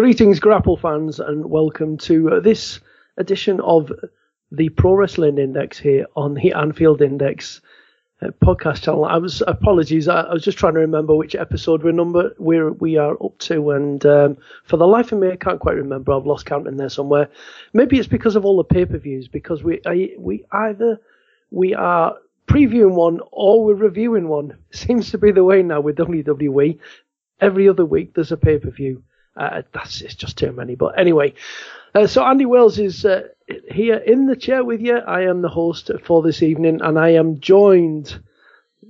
Greetings, Grapple fans, and welcome to uh, this edition of the Pro Wrestling Index here on the Anfield Index uh, podcast channel. I was apologies, I, I, was just trying to remember which episode we're number we're we are up to, and um, for the life of me, I can't quite remember. I've lost count in there somewhere. Maybe it's because of all the pay per views, because we I, we either we are previewing one or we're reviewing one. Seems to be the way now with WWE. Every other week there's a pay per view. Uh, that's it's just too many. But anyway, uh, so Andy Wells is uh, here in the chair with you. I am the host for this evening, and I am joined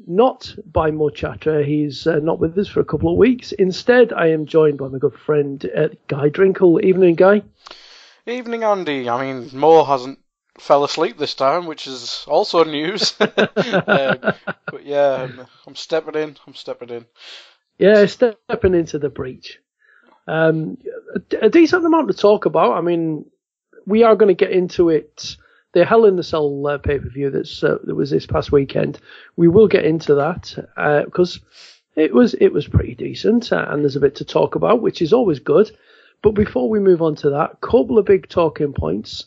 not by Muchatra. He's uh, not with us for a couple of weeks. Instead, I am joined by my good friend uh, Guy Drinkle. Evening, Guy. Evening, Andy. I mean, Mo hasn't fell asleep this time, which is also news. um, but yeah, I'm, I'm stepping in. I'm stepping in. Yeah, stepping into the breach. Um, a, a, decent amount to talk about. I mean, we are going to get into it. The Hell in the Cell uh, pay per view that's uh, that was this past weekend. We will get into that because uh, it was it was pretty decent, uh, and there's a bit to talk about, which is always good. But before we move on to that, couple of big talking points.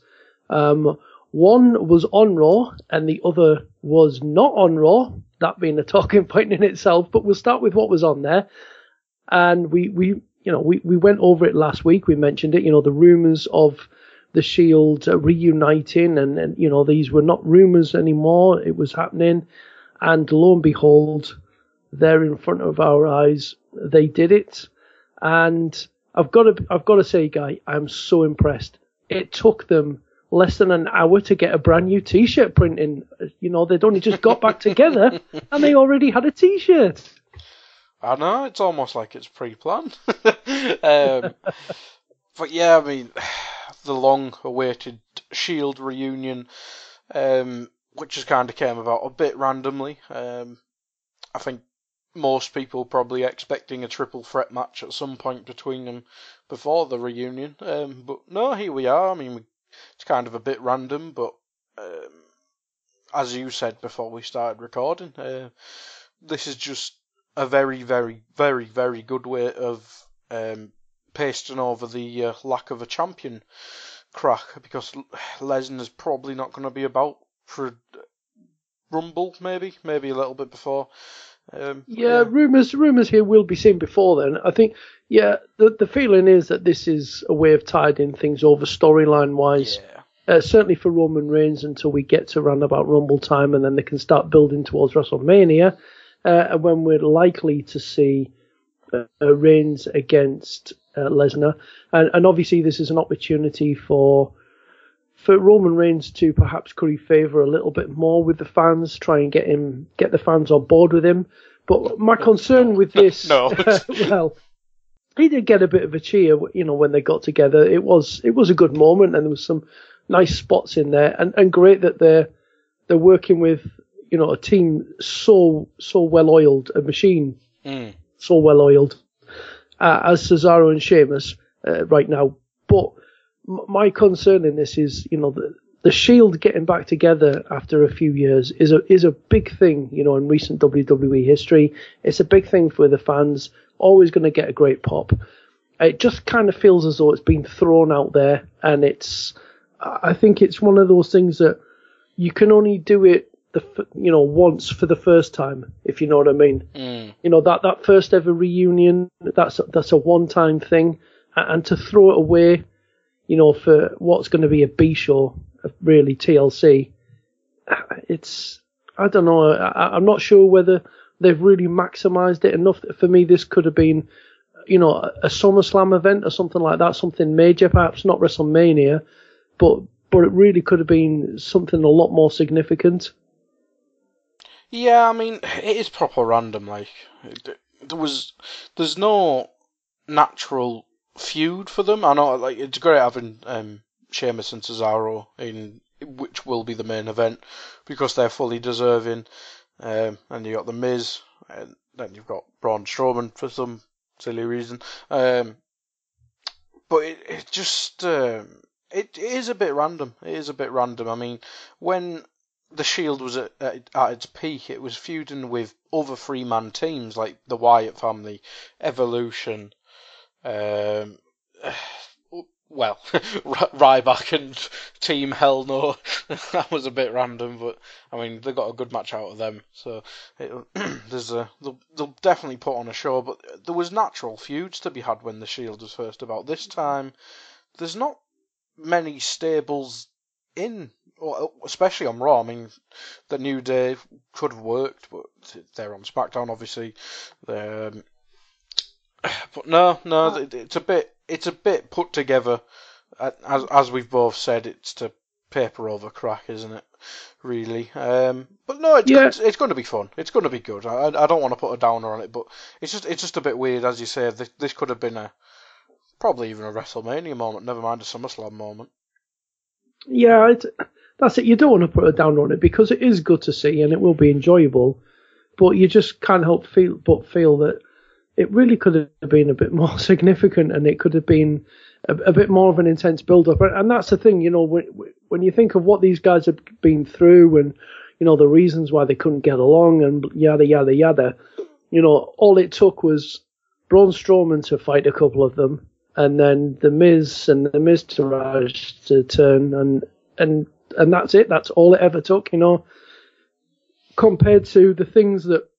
Um, one was on Raw, and the other was not on Raw. That being a talking point in itself. But we'll start with what was on there, and we we you know, we, we went over it last week. We mentioned it, you know, the rumors of the Shield reuniting, and, and, you know, these were not rumors anymore. It was happening. And lo and behold, there in front of our eyes, they did it. And I've got to, I've got to say, Guy, I'm so impressed. It took them less than an hour to get a brand new T-shirt printing. You know, they'd only just got back together and they already had a T-shirt. I know it's almost like it's pre-planned. um, but yeah, I mean, the long-awaited Shield reunion, um, which has kind of came about a bit randomly. Um, I think most people probably expecting a triple threat match at some point between them before the reunion. Um, but no, here we are. I mean, it's kind of a bit random, but um, as you said before we started recording, uh, this is just a very, very, very, very good way of um, pasting over the uh, lack of a champion crack because Lesnar's probably not going to be about for Rumble, maybe, maybe a little bit before. Um, yeah, yeah, rumors rumors here will be seen before then. I think, yeah, the the feeling is that this is a way of tidying things over storyline wise. Yeah. Uh, certainly for Roman Reigns until we get to around about Rumble time, and then they can start building towards WrestleMania uh, when we're likely to see uh, Reigns against uh, Lesnar, and, and obviously this is an opportunity for for Roman Reigns to perhaps curry favour a little bit more with the fans, try and get him get the fans on board with him. But my concern with this, no. well, he did get a bit of a cheer, you know, when they got together. It was it was a good moment, and there was some nice spots in there, and, and great that they're they're working with you know, a team so so well oiled, a machine mm. so well oiled uh, as Cesaro and Sheamus uh, right now. But m- my concern in this is, you know, the, the Shield getting back together after a few years is a is a big thing, you know, in recent WWE history. It's a big thing for the fans. Always going to get a great pop. It just kind of feels as though it's been thrown out there, and it's. I think it's one of those things that you can only do it the you know once for the first time, if you know what I mean. Mm. You know that that first ever reunion. That's that's a one time thing, and to throw it away, you know, for what's going to be a B show really TLC. It's I don't know. I, I'm not sure whether they've really maximised it enough. For me, this could have been, you know, a SummerSlam event or something like that, something major, perhaps not WrestleMania, but but it really could have been something a lot more significant. Yeah, I mean, it is proper random. Like there was, there's no natural feud for them. I know, like it's great having um, Sheamus and Cesaro in which will be the main event because they're fully deserving. Um, and you got the Miz, and then you've got Braun Strowman for some silly reason. Um, but it, it just um, it, it is a bit random. It is a bit random. I mean, when the Shield was at, at, at its peak, it was feuding with other three man teams like the Wyatt family, Evolution, um, well, Ryback and Team Hell No. that was a bit random, but I mean they got a good match out of them. So there's a they'll, they'll, definitely put on a show. But there was natural feuds to be had when the Shield was first about. This time, there's not many stables in, especially on Raw. I mean, the New Day could have worked, but they're on SmackDown, obviously. Um, but no, no, it's a bit it's a bit put together. As as we've both said, it's to paper over crack, isn't it? Really. Um, but no, it's, yeah. it's, it's going to be fun. It's going to be good. I I don't want to put a downer on it, but it's just it's just a bit weird, as you say. This, this could have been a probably even a WrestleMania moment. Never mind a SummerSlam moment. Yeah, that's it. You don't want to put a downer on it because it is good to see and it will be enjoyable, but you just can't help feel but feel that it really could have been a bit more significant and it could have been a, a bit more of an intense build up. And that's the thing, you know, when, when you think of what these guys have been through and, you know, the reasons why they couldn't get along and yada, yada, yada, you know, all it took was Braun Strowman to fight a couple of them and then the Miz and the Miz Miztourage to turn and, and, and that's it. That's all it ever took, you know, compared to the things that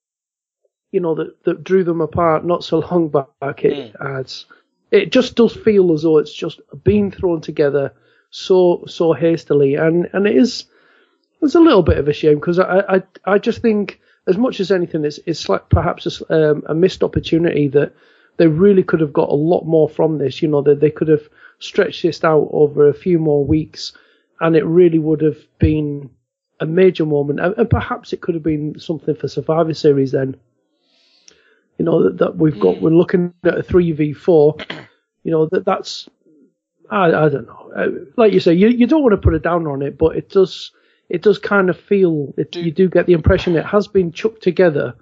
you know that that drew them apart not so long back. It mm. adds. It just does feel as though it's just been thrown together so so hastily, and and it is. It's a little bit of a shame because I, I I just think as much as anything, it's it's like perhaps a, um, a missed opportunity that they really could have got a lot more from this. You know that they could have stretched this out over a few more weeks, and it really would have been a major moment. And, perhaps it could have been something for Survivor Series then you know that, that we've got. We're looking at a three v four. You know that that's. I, I don't know. Uh, like you say, you, you don't want to put a down on it, but it does it does kind of feel it, you do get the impression it has been chucked together,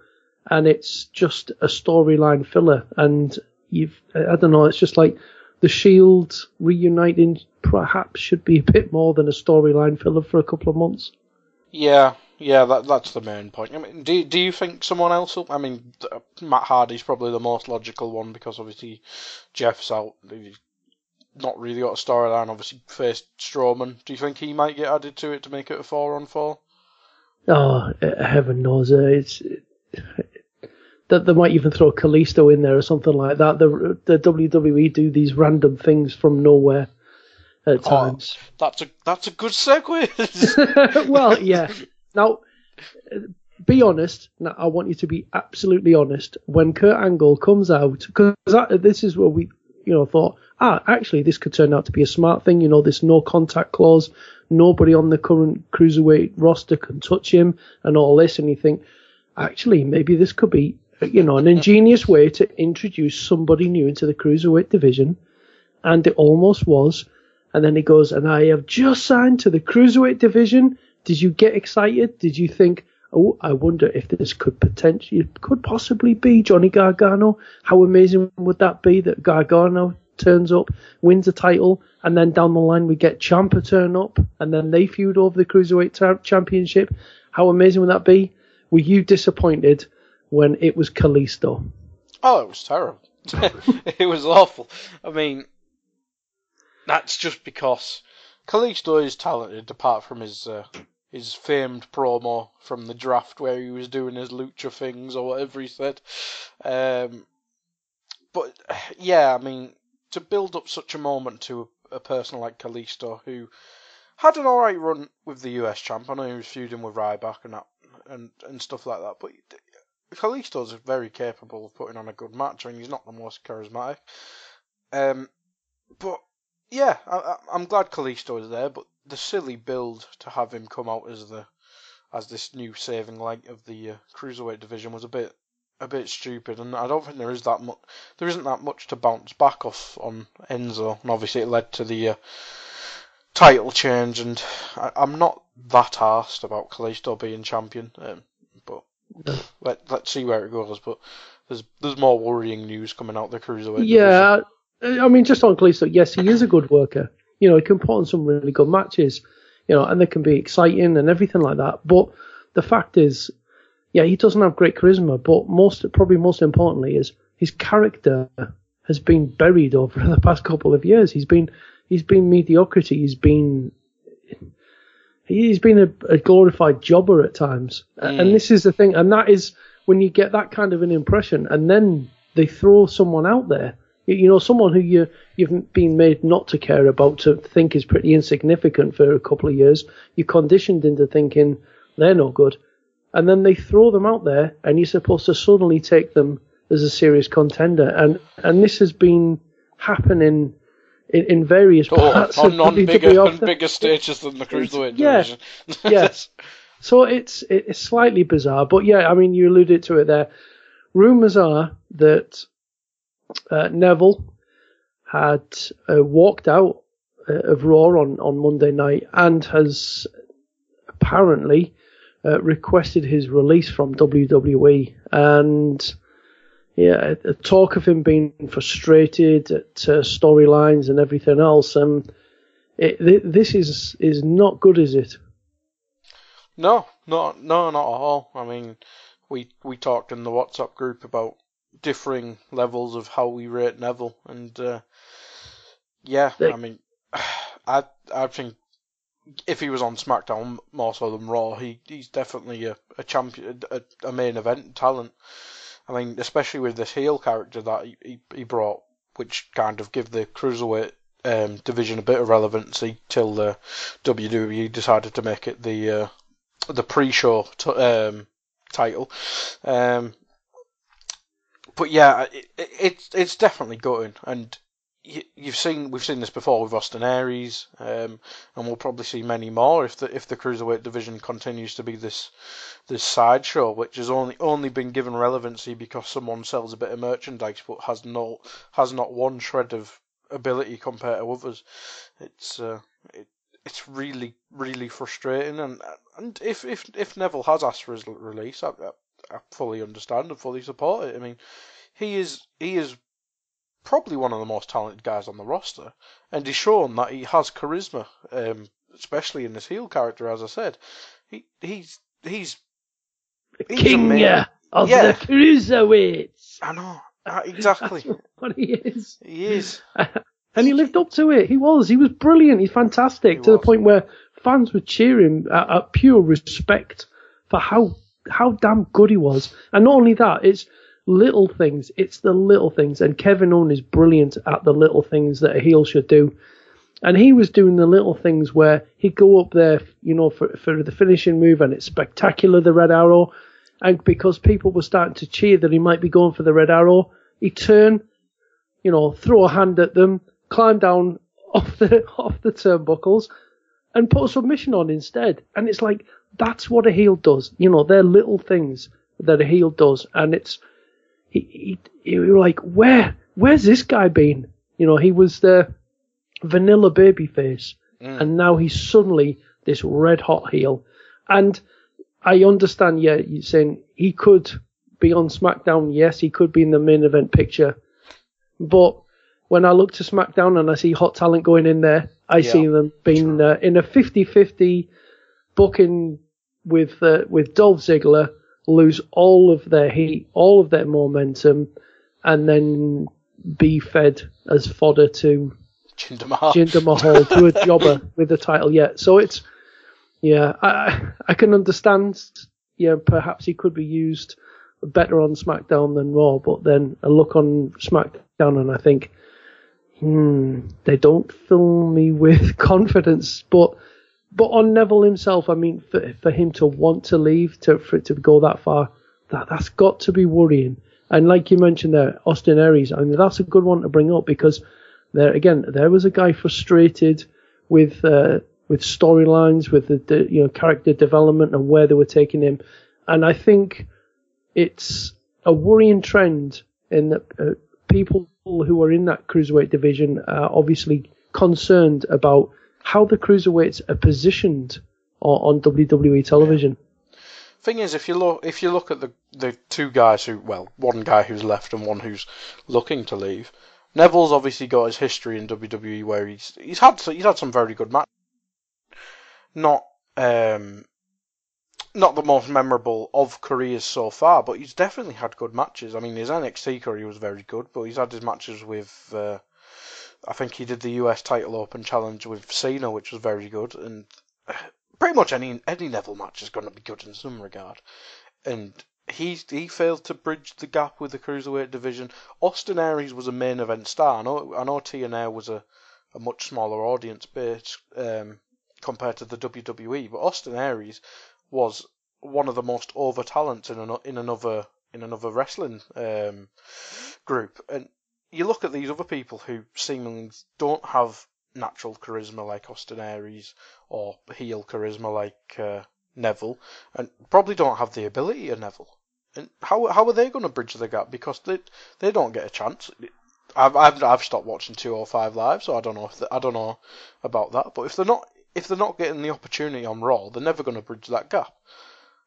and it's just a storyline filler. And you've I don't know. It's just like the Shield reuniting perhaps should be a bit more than a storyline filler for a couple of months. Yeah, yeah, that that's the main point. I mean, do do you think someone else? Will, I mean, Matt Hardy's probably the most logical one because obviously Jeff's out. He's not really got a storyline. Obviously, faced Strowman. Do you think he might get added to it to make it a four on four? Oh, heaven knows! Uh, it's that they might even throw Kalisto in there or something like that. The the WWE do these random things from nowhere at oh, times. That's a that's a good segue. well, yeah. Now, be honest. Now, I want you to be absolutely honest. When Kurt Angle comes out, because this is where we, you know, thought, ah, actually, this could turn out to be a smart thing. You know, this no contact clause. Nobody on the current cruiserweight roster can touch him, and all this. And you think, actually, maybe this could be, you know, an ingenious way to introduce somebody new into the cruiserweight division. And it almost was. And then he goes, and I have just signed to the cruiserweight division did you get excited? Did you think, oh, I wonder if this could potentially, could possibly be Johnny Gargano? How amazing would that be that Gargano turns up, wins a title, and then down the line we get Ciampa turn up, and then they feud over the cruiserweight ta- championship. How amazing would that be? Were you disappointed when it was Kalisto? Oh, it was terrible. it was awful. I mean, that's just because Kalisto is talented, apart from his uh, his famed promo from the draft where he was doing his lucha things or whatever he said. Um, but yeah, I mean, to build up such a moment to a, a person like Kalisto who had an alright run with the US champ. I know he was feuding with Ryback and that and, and stuff like that, but Kalisto's very capable of putting on a good match. I mean, he's not the most charismatic. Um, but yeah, I, am glad Kalisto is there, but the silly build to have him come out as the as this new saving light of the uh, cruiserweight division was a bit a bit stupid, and I don't think there is that much there isn't that much to bounce back off on Enzo, and obviously it led to the uh, title change, and I, am not that arsed about Kalisto being champion, um. Let let's see where it goes. But there's there's more worrying news coming out the cruiserweight. Yeah, division. I mean just on Kalisto, yes, he is a good worker you know, he can put on some really good matches, you know, and they can be exciting and everything like that. But the fact is, yeah, he doesn't have great charisma, but most, probably most importantly, is his character has been buried over the past couple of years. He's been, he's been mediocrity. He's been, he's been a, a glorified jobber at times. Mm. And this is the thing, and that is when you get that kind of an impression, and then they throw someone out there you know, someone who you you've been made not to care about to think is pretty insignificant for a couple of years. You're conditioned into thinking they're no good, and then they throw them out there, and you're supposed to suddenly take them as a serious contender. And and this has been happening in, in various oh, parts on, bigger, on bigger stages than the cruiserweight yeah, division. yes. So it's it's slightly bizarre, but yeah, I mean you alluded to it there. Rumors are that uh, Neville had uh, walked out uh, of Raw on, on Monday night and has apparently uh, requested his release from WWE. And yeah, a talk of him being frustrated at uh, storylines and everything else. Um, it, th- this is is not good, is it? No, no, no, not at all. I mean, we we talked in the WhatsApp group about differing levels of how we rate Neville, and uh, yeah, I mean, I I think if he was on SmackDown more so than Raw, he he's definitely a, a champion, a, a main event talent. I mean, especially with this heel character that he, he, brought, which kind of give the cruiserweight um, division a bit of relevancy till the WWE decided to make it the uh, the pre-show t- um, title. Um, but yeah, it, it's it's definitely gutting, and you, have seen we've seen this before with Austin Aries, um, and we'll probably see many more if the if the cruiserweight division continues to be this this sideshow, which has only only been given relevancy because someone sells a bit of merchandise but has no has not one shred of ability compared to others. It's uh, it, it's really really frustrating, and and if if if Neville has asked for his release, I, I fully understand and fully support it. I mean, he is he is probably one of the most talented guys on the roster, and he's shown that he has charisma, um, especially in his heel character. As I said, he he's he's, the he's king of yeah. the cruiserweights. I know uh, exactly what he is. He is. and he lived up to it. He was. He was brilliant. He's fantastic he to was. the point where fans were cheering at, at pure respect for how how damn good he was. And not only that, it's little things. It's the little things. And Kevin Owen is brilliant at the little things that a heel should do. And he was doing the little things where he'd go up there, you know, for, for the finishing move and it's spectacular, the red arrow. And because people were starting to cheer that he might be going for the red arrow, he'd turn, you know, throw a hand at them, climb down off the, off the turnbuckles and put a submission on instead. And it's like, that's what a heel does. You know, they're little things that a heel does. And it's, he, he, he like, where, where's this guy been? You know, he was the vanilla babyface, mm. and now he's suddenly this red hot heel. And I understand, yeah, you're saying he could be on SmackDown. Yes, he could be in the main event picture, but when I look to SmackDown and I see Hot Talent going in there, I Yeah, see them being uh, in a 50-50 booking with uh, with Dolph Ziggler, lose all of their heat, all of their momentum, and then be fed as fodder to Jinder Mahal. Jinder Mahal to a jobber with the title yet. So it's yeah, I I can understand. Yeah, perhaps he could be used better on SmackDown than Raw, but then I look on SmackDown and I think, hmm, they don't fill me with confidence. But but on Neville himself, I mean, for for him to want to leave, to for it to go that far, that that's got to be worrying. And like you mentioned there, Austin Aries, I mean, that's a good one to bring up because there again, there was a guy frustrated with uh, with storylines, with the, the you know character development and where they were taking him, and I think it's a worrying trend in that uh, people who are in that cruiserweight division are obviously concerned about how the cruiserweights are positioned on, on WWE television. Thing is, if you look if you look at the the two guys who well, one guy who's left and one who's looking to leave, Neville's obviously got his history in WWE where he's he's had he's had some very good matches. Not um not the most memorable of careers so far, but he's definitely had good matches. I mean, his NXT career was very good, but he's had his matches with. Uh, I think he did the US Title Open Challenge with Cena, which was very good, and pretty much any any Neville match is going to be good in some regard. And he he failed to bridge the gap with the cruiserweight division. Austin Aries was a main event star. I know I know TNA was a, a much smaller audience base um, compared to the WWE, but Austin Aries was one of the most over talents in an, in another in another wrestling um, group. And you look at these other people who seemingly don't have natural charisma like Austin Aries or heel charisma like uh, Neville, and probably don't have the ability of Neville. And how how are they going to bridge the gap? Because they they don't get a chance. I've I've, I've stopped watching 205 live, so I don't know if I don't know about that. But if they're not if they're not getting the opportunity on Raw, they're never going to bridge that gap.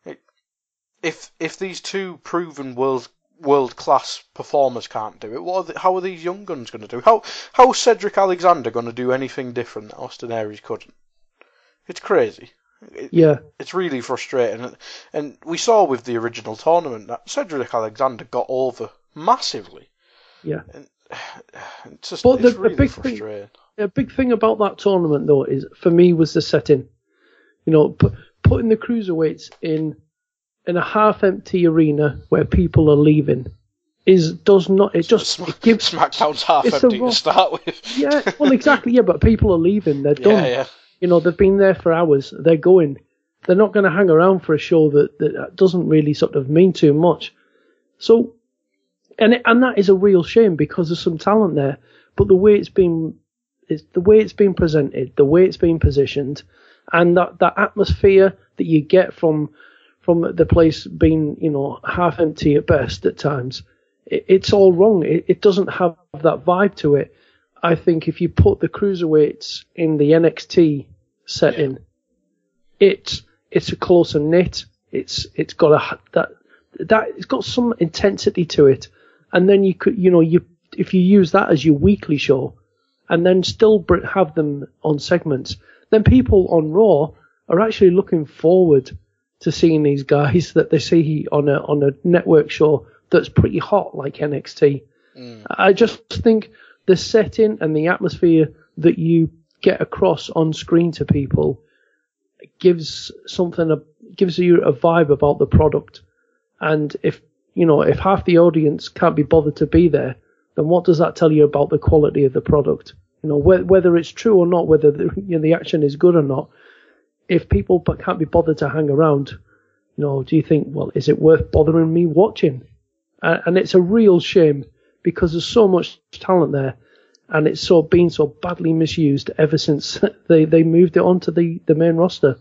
It, if if these two proven world world class performers can't do it, what are the, how are these young guns going to do? How how Cedric Alexander going to do anything different that Austin Aries couldn't? It's crazy. It, Yeah, it's really frustrating. And, we saw with the original tournament that Cedric Alexander got over massively. yeah. And it's just But the- it's the really big thing- frustrating. a big thing about that tournament though is for me was the setting. You know, pu- putting the cruiserweights in in a half empty arena where people are leaving is does not it just Sm- it gives SmackDown's half empty to start with. yeah well exactly yeah but people are leaving they're yeah, done yeah. you know they've been there for hours they're going they're not going to hang around for a show that that doesn't really sort of mean too much so and it, and that is a real shame because there's some talent there but the way it's been it's the way it's been presented the way it's been positioned and that that atmosphere that you get from from the place being you know half empty at best at times. It, it's all wrong. It, it doesn't have that vibe to it. I think if you put the cruiserweights in the NXT setting, it's it's a closer knit. It's it's got a that that it's got some intensity to it, and then you could you know you if you use that as your weekly show, and then still have them on segments, then people on Raw are actually looking forward to seeing these guys that they see on a on a network show that's pretty hot like NXT. Mm. I just think the setting and the atmosphere that you get across on screen to people gives something a gives you a vibe about the product. And if you know if half the audience can't be bothered to be there, then what does that tell you about the quality of the product? You know wh- whether it's true or not, whether the, you know, the action is good or not. If people but can't be bothered to hang around, you know, do you think, well, is it worth bothering me watching? And it's a real shame because there's so much talent there, and it's so been so badly misused ever since they, they moved it onto the, the main roster.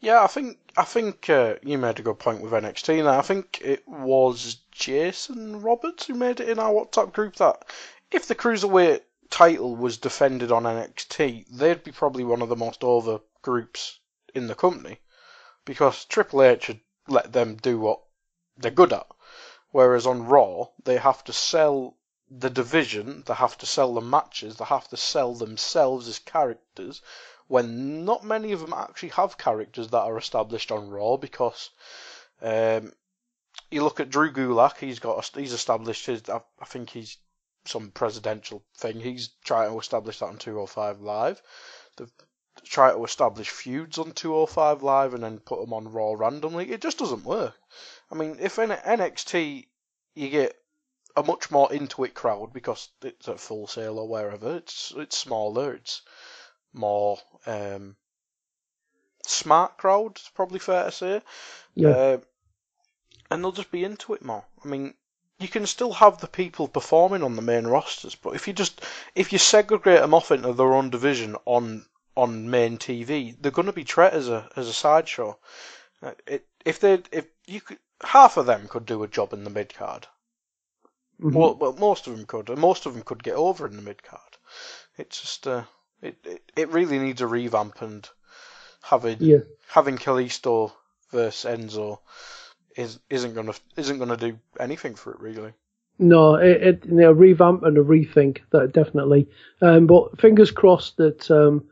Yeah, I think I think uh, you made a good point with NXT. Now I think it was Jason Roberts who made it in our WhatsApp group that if the cruiserweight title was defended on NXT, they'd be probably one of the most over groups in the company because Triple H had let them do what they're good at, whereas on Raw they have to sell the division, they have to sell the matches, they have to sell themselves as characters, when not many of them actually have characters that are established on Raw because um, you look at Drew Gulak, he's got he's established his I, I think he's some presidential thing. He's trying to establish that on 205 Live. They've tried to establish feuds on 205 Live and then put them on Raw randomly. It just doesn't work. I mean, if in NXT you get a much more into it crowd because it's at Full Sail or wherever, it's it's smaller, it's more um, smart crowd. It's probably fair to say. Yeah. Uh, and they'll just be into it more. I mean, you can still have the people performing on the main rosters, but if you just if you segregate them off into their own division on on main TV, they're going to be treated as a as a sideshow. Uh, it, if they if you could half of them could do a job in the mid card. Mhm. Well, well, most of them could, and most of them could get over in the mid card. It's just uh, it, it it really needs a revamp, and having yeah. having Kalisto versus Enzo is isn't gonna isn't gonna do anything for it really. No, it, it you know, a revamp and a rethink that definitely. Um, but fingers crossed that um,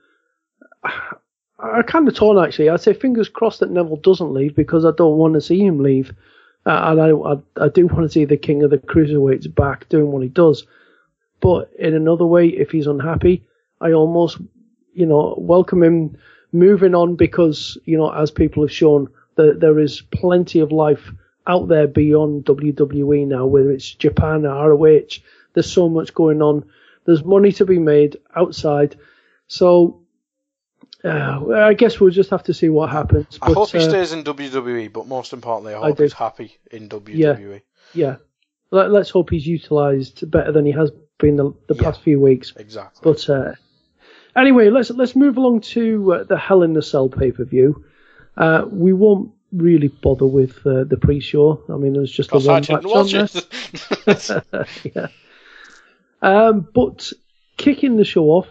I kind of torn actually. I'd say fingers crossed that Neville doesn't leave because I don't want to see him leave, uh, and I, I I do want to see the King of the Cruiserweights back doing what he does. But in another way, if he's unhappy, I almost you know welcome him moving on because you know as people have shown that there is plenty of life out there beyond WWE now, whether it's Japan or ROH. There's so much going on. There's money to be made outside. So uh, I guess we'll just have to see what happens. I But, hope he uh, stays in WWE, but most importantly, I I hope do. he's happy in WWE. Yeah, Let, let's hope he's utilised better than he has been the, the Yeah. past few weeks. Exactly. But uh, anyway, let's let's move along to uh, the Hell in the Cell pay per view. Uh, we won't really bother with uh, the pre-show. I mean, there's just the I one match on there. it. yeah. Um, but kicking the show off,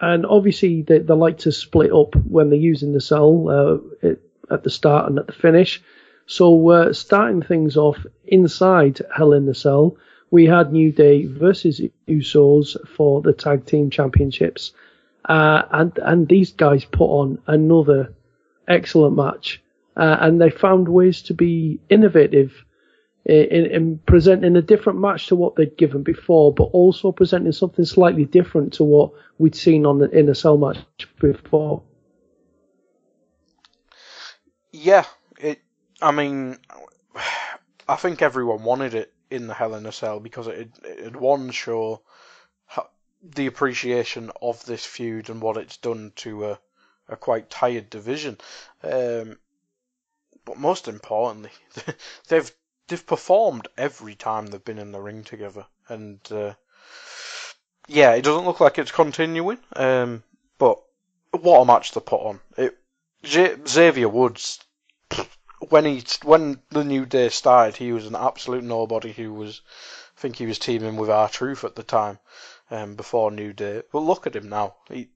and obviously they, they like to split up when they're using the cell uh, at, the start and at the finish. So uh, starting things off inside Hell in the Cell, we had New Day versus Usos for the tag team championships, uh, and and these guys put on another excellent match, uh, and they found ways to be innovative in, in presenting a different match to what they'd given before, but also presenting something slightly different to what we'd seen on the in a cell match before. yeah, it. I mean, I think everyone wanted it in the Hell in a Cell because it it one show the appreciation of this feud and what it's done to a a quite tired division. Um, but most importantly, they've they've performed every time they've been in the ring together, and uh, yeah, it doesn't look like it's continuing. Um, but what a match to put on! It Xavier Woods, when he when the new day started, he was an absolute nobody. Who was, I think he was teaming with R-Truth at the time, um, before New Day. But look at him now. He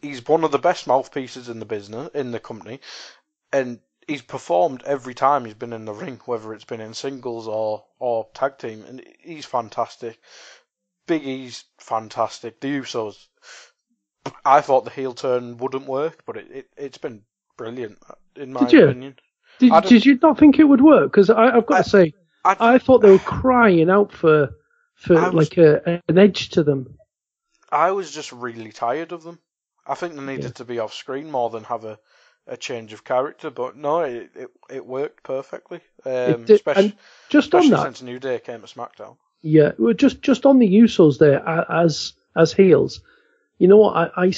he's one of the best mouthpieces in the business in the company, and he's performed every time he's been in the ring, whether it's been in singles or or tag team, and he's fantastic. Big E's fantastic. The Usos. I thought the heel turn wouldn't work, but it, it it's been brilliant in my Did you? opinion. Did, did you not think it would work? Because I've got I- to say, I, I thought they were crying out for for was- like a, an edge to them. I was just really tired of them. I think they needed Yeah. to be off screen more than have a, a change of character. But no, it it, it worked perfectly. Um, did- especially and just on that, since New Day came to SmackDown. Yeah, well, just just on the Usos there as as heels. You know what? I, I,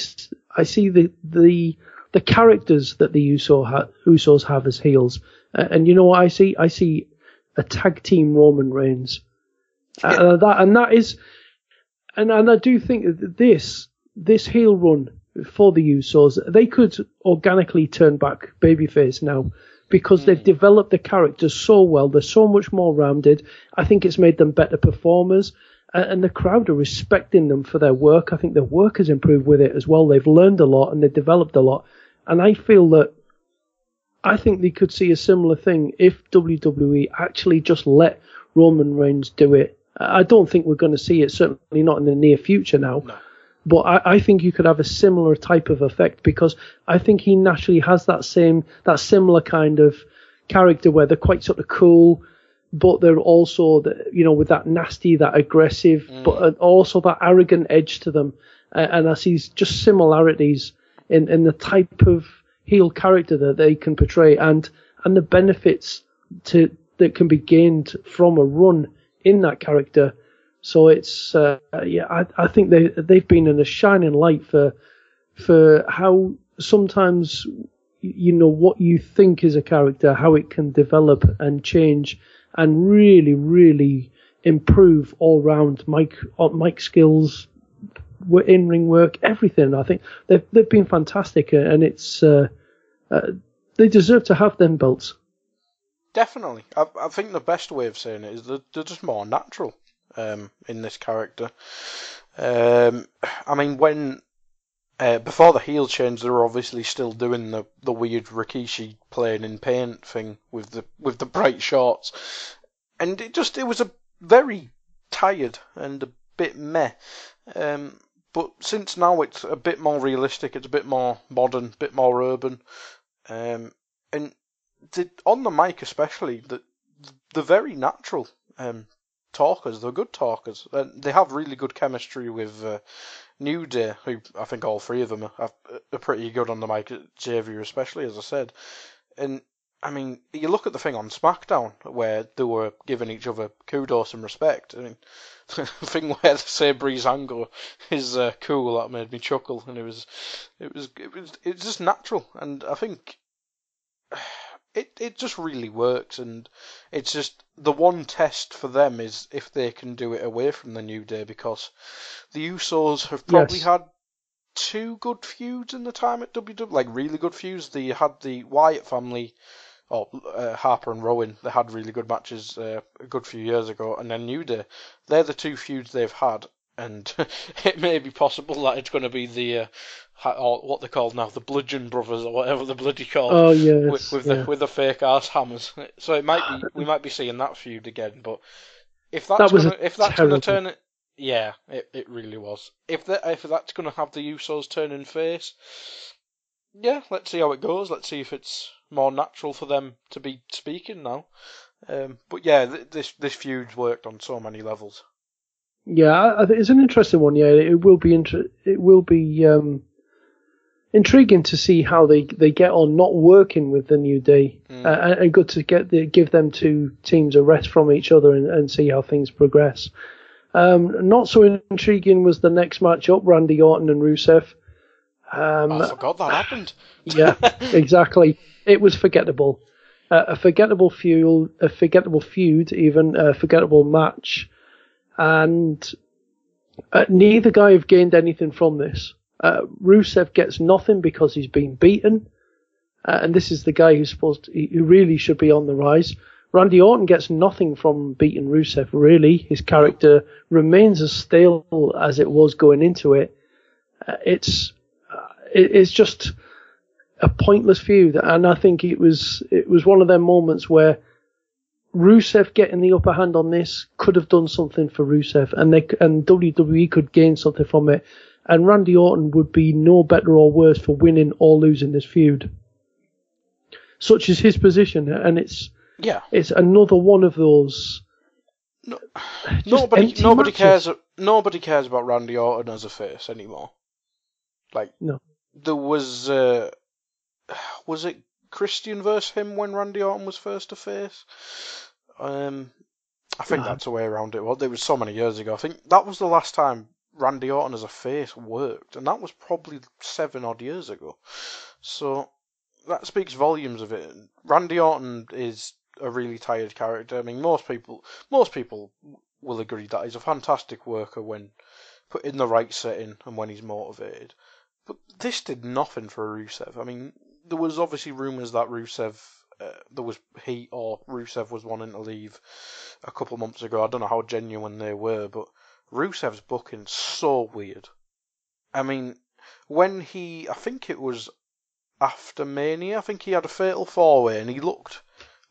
I see the the the characters that the Uso ha- Usos have as heels, uh, and you know what I see? I see a tag team Roman Reigns, uh, that and that is, and and I do think that this this heel run for the Usos, they could organically turn back babyface now because they've hmm. developed the characters so well. They're so much more rounded. I think it's made them better performers. And the crowd are respecting them for their work. I think their work has improved with it as well. They've learned a lot and they've developed a lot. And I feel that I think they could see a similar thing if WWE actually just let Roman Reigns do it I don't think we're going to see it, certainly not in the near future now. No. But I, I think you could have a similar type of effect because I think he naturally has that same, that similar kind of character where they're quite sort of cool, but they're also, the, you know, with that nasty, that aggressive, but also that arrogant edge to them. Uh, and I see just similarities in, in the type of heel character that they can portray and, and the benefits to, that can be gained from a run in that character. So it's, uh, yeah, I, I think they, they've been in a shining light for, for how sometimes, you know, what you think is a character, how it can develop and change and really, really improve all round Mike, uh, Mike skills, in ring work, everything. I think they've they've been fantastic, uh, and it's uh, uh, they deserve to have them belts. Definitely, I, I think the best way of saying it is that they're just more natural um, in this character. Um, I mean, when uh, before the heel change, they were obviously still doing the, the weird Rikishi playing in paint thing with the with the bright shorts, and it just it was a very tired and a bit meh. Um, but since now it's a bit more realistic, it's a bit more modern, a bit more urban, um, and the, on the mic especially, the, very natural um, talkers. They're good talkers. And they have really good chemistry with uh, New Day, who I think all three of them are, are pretty good on the mic. Xavier especially, as I said, and I mean, you look at the thing on SmackDown where they were giving each other kudos and respect. I mean, the thing where they say Breezango is uh, cool that made me chuckle, and it was, it was, it was, it's just natural, and I think it it just really works, and it's just the one test for them is if they can do it away from the New Day because the Usos have probably Yes. had two good feuds in the time at WWE, like really good feuds. They had the Wyatt family, or uh, Harper and Rowan. They had really good matches uh, a good few years ago, and then New Day. They're the two feuds they've had, and it may be possible that it's going to be the uh, or what they call now the Bludgeon Brothers or whatever the bloody called Oh yes, with, with yeah. the with the fake ass hammers. So it might be we might be seeing that feud again. But if that's That gonna, if that's terrible- going to turn it, yeah, it, it really was. If that if that's going to have the Usos turning face, yeah, let's see how it goes. Let's see if it's more natural for them to be speaking now. Um, but yeah, th- this this feud's worked on so many levels. Yeah, I I think it's an interesting one. Yeah, it will be inter- it will be um, intriguing to see how they, they get on not working with the New Day, Mm. uh, and- and good to get the, give them two teams a rest from each other and, and see how things progress. Um, not so intriguing was the next match up: Randy Orton and Rusev. Um, I forgot that happened. yeah, exactly. It was forgettable. Uh, a forgettable feud, a forgettable feud, even a forgettable match, and uh, neither guy have gained anything from this. Uh, Rusev gets nothing because he's been beaten, uh, and this is the guy who's supposed to, who really should be on the rise. Randy Orton gets nothing from beating Rusev. Really, his character remains as stale as it was going into it. Uh, it's uh, it, it's just a pointless feud, and I think it was it was one of them moments where Rusev getting the upper hand on this could have done something for Rusev, and they and WWE could gain something from it, and Randy Orton would be no better or worse for winning or losing this feud. Such is his position, and it's Yeah. it's another one of those. No, nobody nobody matches. cares nobody cares about Randy Orton as a face anymore. Like No. there was uh, was it Christian versus him when Randy Orton was first a face? Um I think that's the way around it. Well, it was so many years ago. I think that was the last time Randy Orton as a face worked, and that was probably seven odd years ago. So that speaks volumes of it. Randy Orton is a really tired character. I mean, most people most people will agree that he's a fantastic worker when put in the right setting and when he's motivated. But this did nothing for Rusev. I mean, there was obviously rumours that Rusev, uh, there was he or Rusev was wanting to leave a couple months ago. I don't know how genuine they were, but Rusev's booking's so weird. I mean, when he, I think it was after Mania, I think he had a fatal four way and he looked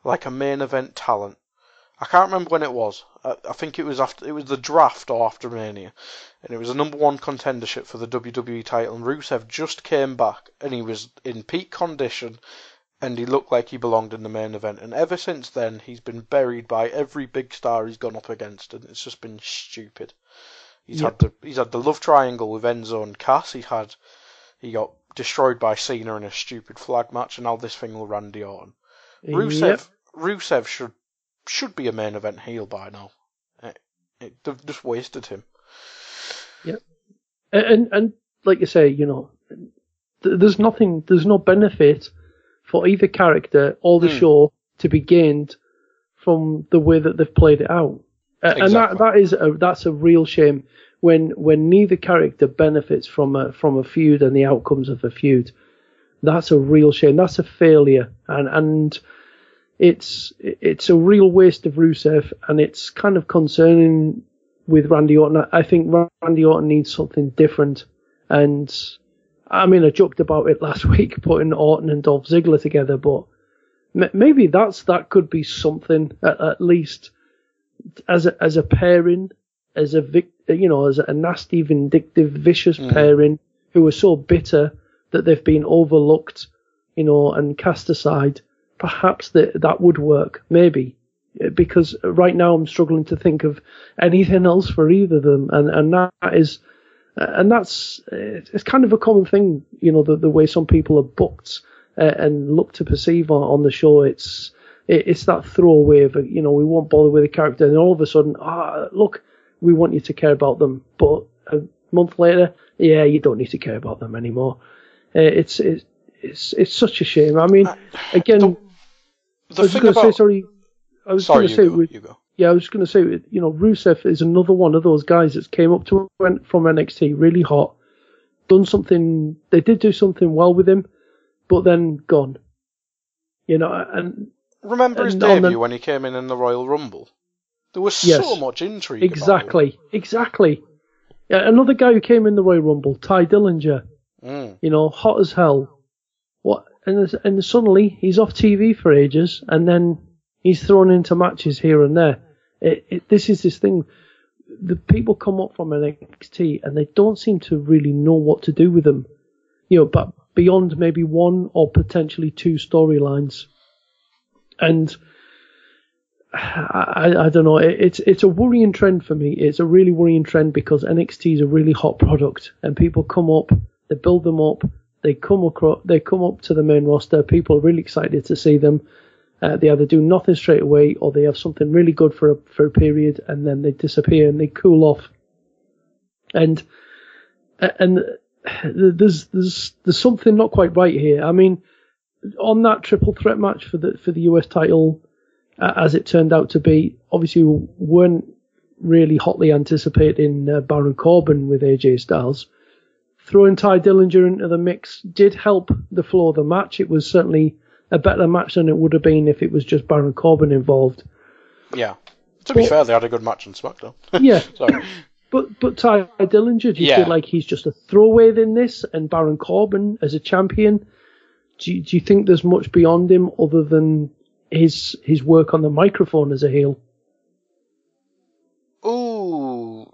like a main event talent. I can't remember when it was. I, I think it was after it was the draft or after Mania, and it was a number one contendership for the WWE title. And Rusev just came back, and he was in peak condition, and he looked like he belonged in the main event. And ever since then, he's been buried by every big star he's gone up against, and it's just been stupid. He's Yep. had the he's had the love triangle with Enzo and Cass. He had he got destroyed by Cena in a stupid flag match, and now this thing with Randy Orton. Rusev Yep. Rusev should should be a main event heel by now. It, it, they've just wasted him. Yep. and and like you say, you know, th- there's nothing, there's no benefit for either character or the Hmm. show to be gained from the way that they've played it out, A- and that that is a, that's a real shame when when neither character benefits from a from a feud and the outcomes of a feud. That's a real shame. That's a failure, and and it's it's a real waste of Rusev, and it's kind of concerning with Randy Orton. I think Randy Orton needs something different. And I mean, I joked about it last week, putting Orton and Dolph Ziggler together, but m- maybe that's that could be something at, at least as a, as a pairing, as a vic, you know, as a nasty, vindictive, vicious Mm. pairing who are so bitter that they've been overlooked, you know, and cast aside. Perhaps that that would work, maybe because right now I'm struggling to think of anything else for either of them, and and that is, and that's it's kind of a common thing, you know, the the way some people are booked uh, and look to perceive on, on the show. It's it, it's that throwaway of you know we won't bother with the character, and all of a sudden, ah, look, we want you to care about them, but a month later, yeah, you don't need to care about them anymore. Uh, it's it's it's it's such a shame. I mean, again. The I was going to say, sorry, I was going to say, go, with, you go. Yeah, I was going to say, you know, Rusev is another one of those guys that came up to went from NXT really hot, done something. They did do something well with him, but then gone. You know, and Remember his and on the- debut when he came in in the Royal Rumble? There was Yes. so much intrigue. about him. exactly, exactly. Yeah, another guy who came in the Royal Rumble, Tye Dillinger. Mm. You know, hot as hell. What? And and suddenly he's off TV for ages, and then he's thrown into matches here and there. It, it, this is this thing. The people come up from NXT and they don't seem to really know what to do with them. You know, but beyond maybe one or potentially two storylines. And I, I, don't know. It, it's it's a worrying trend for me. It's a really worrying trend because NXT is a really hot product, and people come up, they build them up, they come across, they come up to the main roster. People are really excited to see them. Uh, they either do nothing straight away, or they have something really good for a for a period, and then they disappear and they cool off. And and there's there's there's something not quite right here. I mean, on that triple threat match for the for the US title, uh, as it turned out to be, obviously we weren't really hotly anticipating uh, Baron Corbin with AJ Styles. Throwing Tye Dillinger into the mix did help the flow of the match. It was certainly a better match than it would have been if it was just Baron Corbin involved. Yeah. To be fair, they had a good match on SmackDown. Yeah, but but Tye Dillinger, do you Yeah. feel like he's just a throwaway in this, and Baron Corbin as a champion? Do you, do you think there's much beyond him other than his his work on the microphone as a heel? Ooh,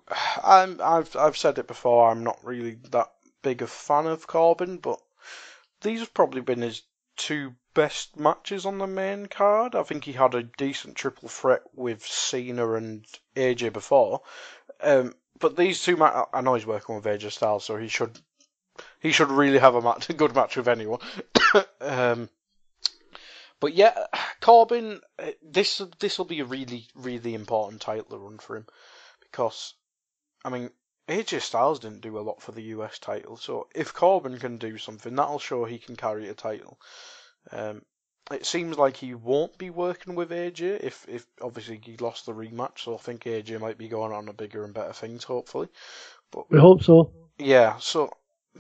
I'm, I've I've said it before. I'm not really that big a fan of Corbin, but these have probably been his two best matches on the main card. I think he had a decent triple threat with Cena and AJ before, um, but these two ma- I know he's working with AJ Styles, so he should he should really have a match, a good match with anyone. um, but yeah, Corbin, uh, this this will be a really really important title run for him because, I mean, AJ Styles didn't do a lot for the US title, so if Corbin can do something, that'll show he can carry a title. Um, it seems like he won't be working with AJ if, if obviously he lost the rematch, so I think AJ might be going on to bigger and better things, hopefully. But We hope so. yeah, so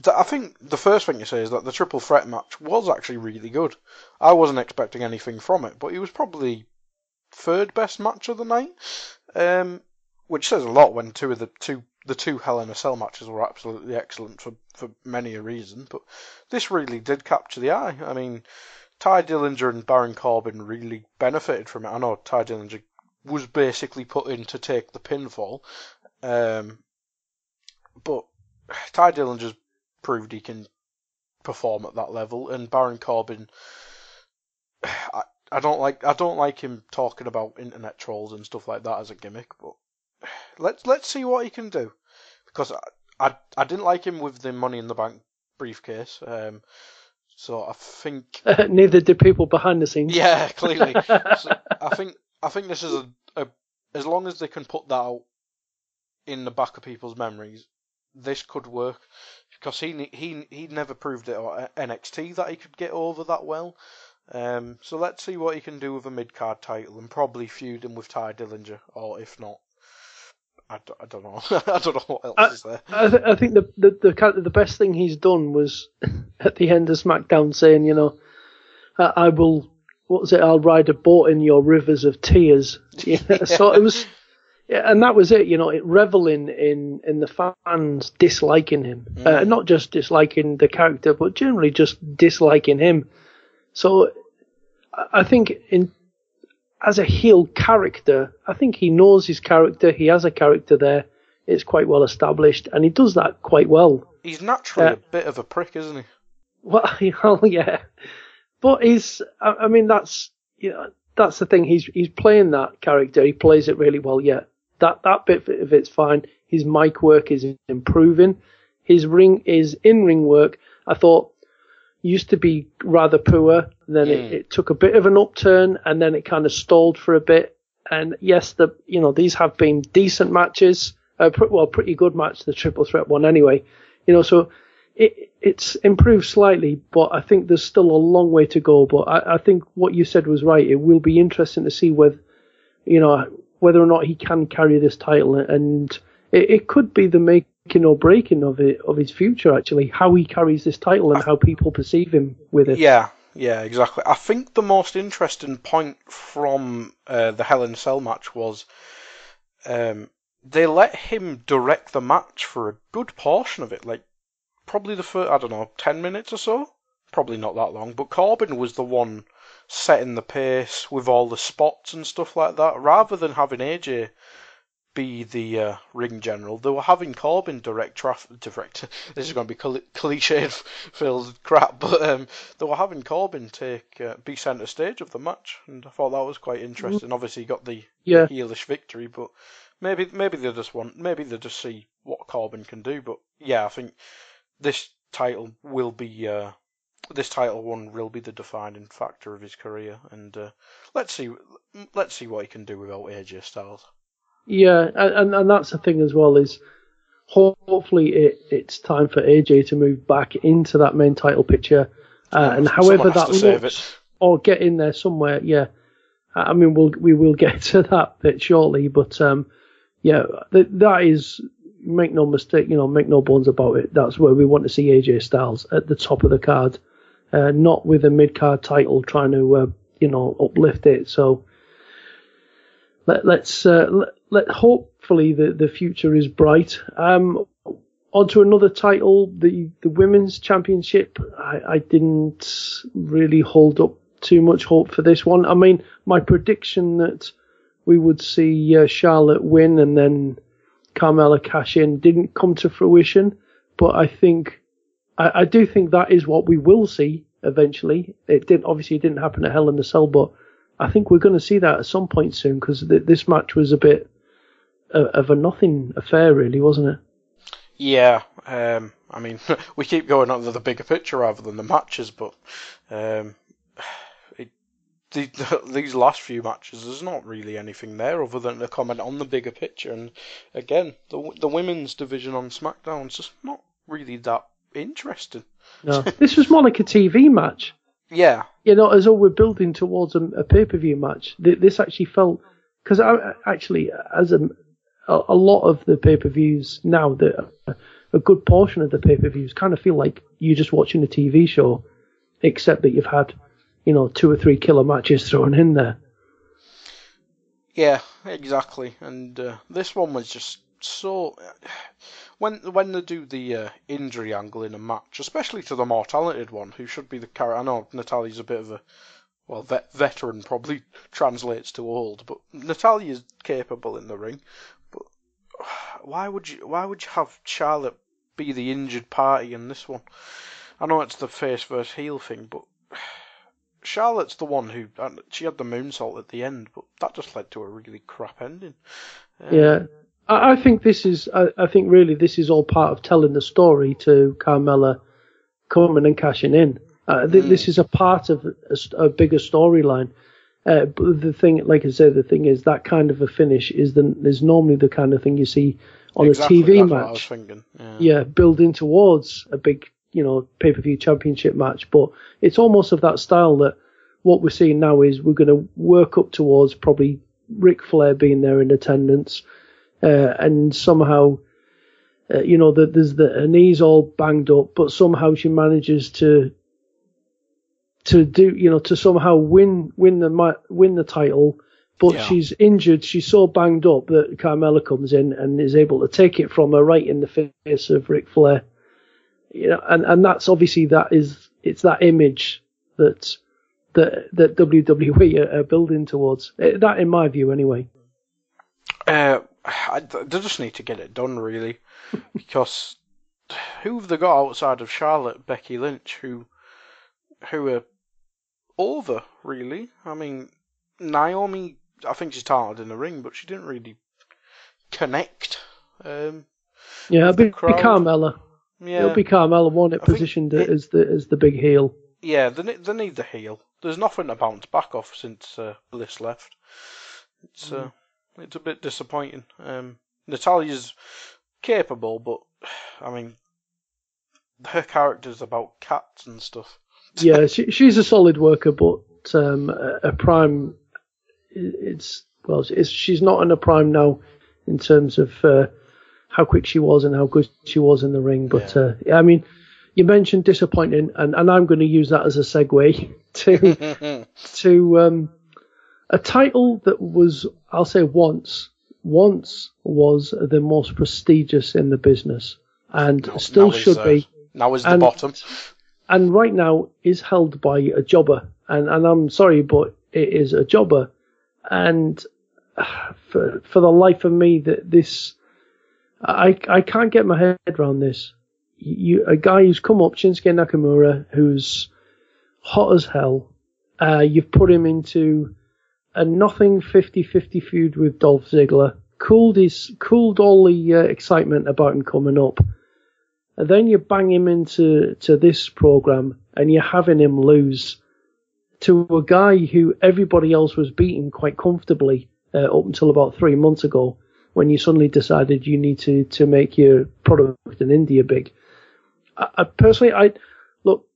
th- I think the first thing to say is that the triple threat match was actually really good. I wasn't expecting anything from it, but it was probably third best match of the night, um, which says a lot when two of the two the two Hell in a Cell matches were absolutely excellent for for many a reason. But this really did capture the eye. I mean, Tye Dillinger and Baron Corbin really benefited from it. I know Tye Dillinger was basically put in to take the pinfall. Um, but Tye Dillinger's proved he can perform at that level, and Baron Corbin. I, I don't like I don't like him talking about internet trolls and stuff like that as a gimmick, but let's let's see what he can do because I I, I didn't like him with the Money in the Bank briefcase. Um, so I think neither did people behind the scenes. Yeah, clearly. so I think I think this is a, a as long as they can put that out in the back of people's memories, this could work because he he he never proved it at NXT that he could get over that well. Um, so let's see what he can do with a mid card title and probably feud him with Tye Dillinger, or if not, I, don't, I don't know. I don't know what else I, is there. I, th- I think the, the the the best thing he's done was at the end of SmackDown saying, you know, I, I will. What was it? I'll ride a boat in your rivers of tears. Yeah. So it was, yeah, and that was it. You know, it reveling in in the fans disliking him, mm. uh, not just disliking the character, but generally just disliking him. So I think in as a heel character, I think he knows his character. He has a character there. It's quite well established, and he does that quite well. He's naturally uh, a bit of a prick, isn't he? Well, well yeah, but he's. I, I mean, that's you know, that's the thing. He's he's playing that character. He plays it really well. Yeah, that that bit of it's fine. His mic work is improving. His ring is in ring work. I thought used to be rather poor. Then mm. it, it, took a bit of an upturn, and then it kind of stalled for a bit. And yes, the you know these have been decent matches. Uh, well, pretty good match, the triple threat one anyway. You know, so it it's improved slightly, but I think there's still a long way to go. But I, I think what you said was right. It will be interesting to see whether you know whether or not he can carry this title, and it, it could be the make or breaking of it of his future actually how he carries this title and how people perceive him with it. Yeah yeah exactly. I think the most interesting point from uh, the hell in a cell match was um, they let him direct the match for a good portion of it like probably the first i don't know 10 minutes or so? Probably not that long but corbin was the one setting the pace with all the spots and stuff like that rather than having aj be the uh, ring general. They were having Corbin direct traffic. Direct. This is going to be cliched filled crap, but um, they were having Corbin take uh, be centre stage of the match, and I thought that was quite interesting. Obviously, he got the, yeah. heelish victory, but maybe maybe they just want maybe they just see what Corbin can do. But yeah, I think this title will be. Uh, this title one will be the defining factor of his career, and uh, let's see, let's see what he can do without AJ Styles. Yeah, and and that's the thing as well is hopefully it, it's time for AJ to move back into that main title picture, uh, and however that looks, or get in there somewhere. Yeah, I mean we'll we will get to that bit shortly, but um, yeah, that, that is make no mistake, you know, make no bones about it. That's where we want to see AJ Styles at the top of the card, uh, not with a mid card title trying to uh, you know uplift it. So let, us uh, let, let, hopefully the, the future is bright. Um, on to another title, the the women's championship. I, I didn't really hold up too much hope for this one. I mean, my prediction that we would see uh, Charlotte win and then Carmella cash in didn't come to fruition, but I think I, I do think that is what we will see eventually. It did obviously it didn't happen at Hell in the Cell, but I think we're going to see that at some point soon because th- this match was a bit uh, of a nothing affair, really, wasn't it? Yeah, um, I mean, we keep going on to the bigger picture rather than the matches, but um, it, the, these last few matches, there's not really anything there other than to comment on the bigger picture. And again, the the women's division on SmackDown is just not really that interesting. No, this was more like a TV match. Yeah. You know, as though we're building towards a, a pay per view match. This actually felt because I actually, as a a lot of the pay per views now, that a good portion of the pay per views kind of feel like you're just watching a TV show, except that you've had, you know, two or three killer matches thrown in there. Yeah, exactly. And uh, this one was just so when when they do the uh, injury angle in a match, especially to the more talented one, who should be the character. I know Natalya's a bit of a well, vet, veteran probably translates to old, but Natalya's capable in the ring. Why would you why would you have Charlotte be the injured party in this one? I know it's the face versus heel thing, but Charlotte's the one who she had the moonsault at the end, but that just led to a really crap ending. Um, yeah, I, I, think this is. I, I, think really this is all part of telling the story to Carmella coming and cashing in. Uh, th- mm. This is a part of a, a bigger storyline. Uh, but the thing, like I said, the thing is that kind of a finish is the is normally the kind of thing you see on exactly, a TV match. Yeah. yeah, building towards a big, you know, pay per view championship match. But it's almost of that style that what we're seeing now is we're going to work up towards probably Ric Flair being there in attendance, uh, and somehow uh, you know, that there's the her knees all banged up, but somehow she manages to to do, you know, to somehow win win the win the title. But yeah. she's injured. She's so banged up that Carmella comes in and is able to take it from her right in the face of Ric Flair. You know, and and that's obviously that is it's that image that that that WWE are, are building towards. Uh, that, in my view, anyway. Uh, I, they just need to get it done, really, because who have they got outside of Charlotte, Becky Lynch, who who are over, really? I mean, Naomi, I think she's talented in the ring, but she didn't really connect. Um, yeah, it'll be, be Carmella. Yeah, it'll be Carmella, won't it? Positioned it, as the as the big heel. Yeah, they they need the heel. There's nothing to bounce back off since uh, Bliss left. It's uh, mm it's a bit disappointing. Um, Natalya's capable, but I mean, her character's about cats and stuff. Yeah, she, she's a solid worker, but um, a, a, prime, it's well, it's, she's not in a prime now in terms of uh, how quick she was and how good she was in the ring. But yeah. Uh, yeah I mean, you mentioned disappointing, and, and I'm going to use that as a segue to to um, a title that was, I'll say once, once was the most prestigious in the business and now, still should uh, be. Now is the and, bottom. And right now is held by a jobber. And, and I'm sorry, but it is a jobber. And for, for the life of me, that this, I, I can't get my head around this. You, a guy who's come up, Shinsuke Nakamura, who's hot as hell. Uh, you've put him into a nothing 50-50 feud with Dolph Ziggler cooled his cooled all the uh, excitement about him coming up. And then you bang him into to this program and you're having him lose to a guy who everybody else was beating quite comfortably uh, up until about three months ago when you suddenly decided you need to, to make your product in India big. I, I personally, I look,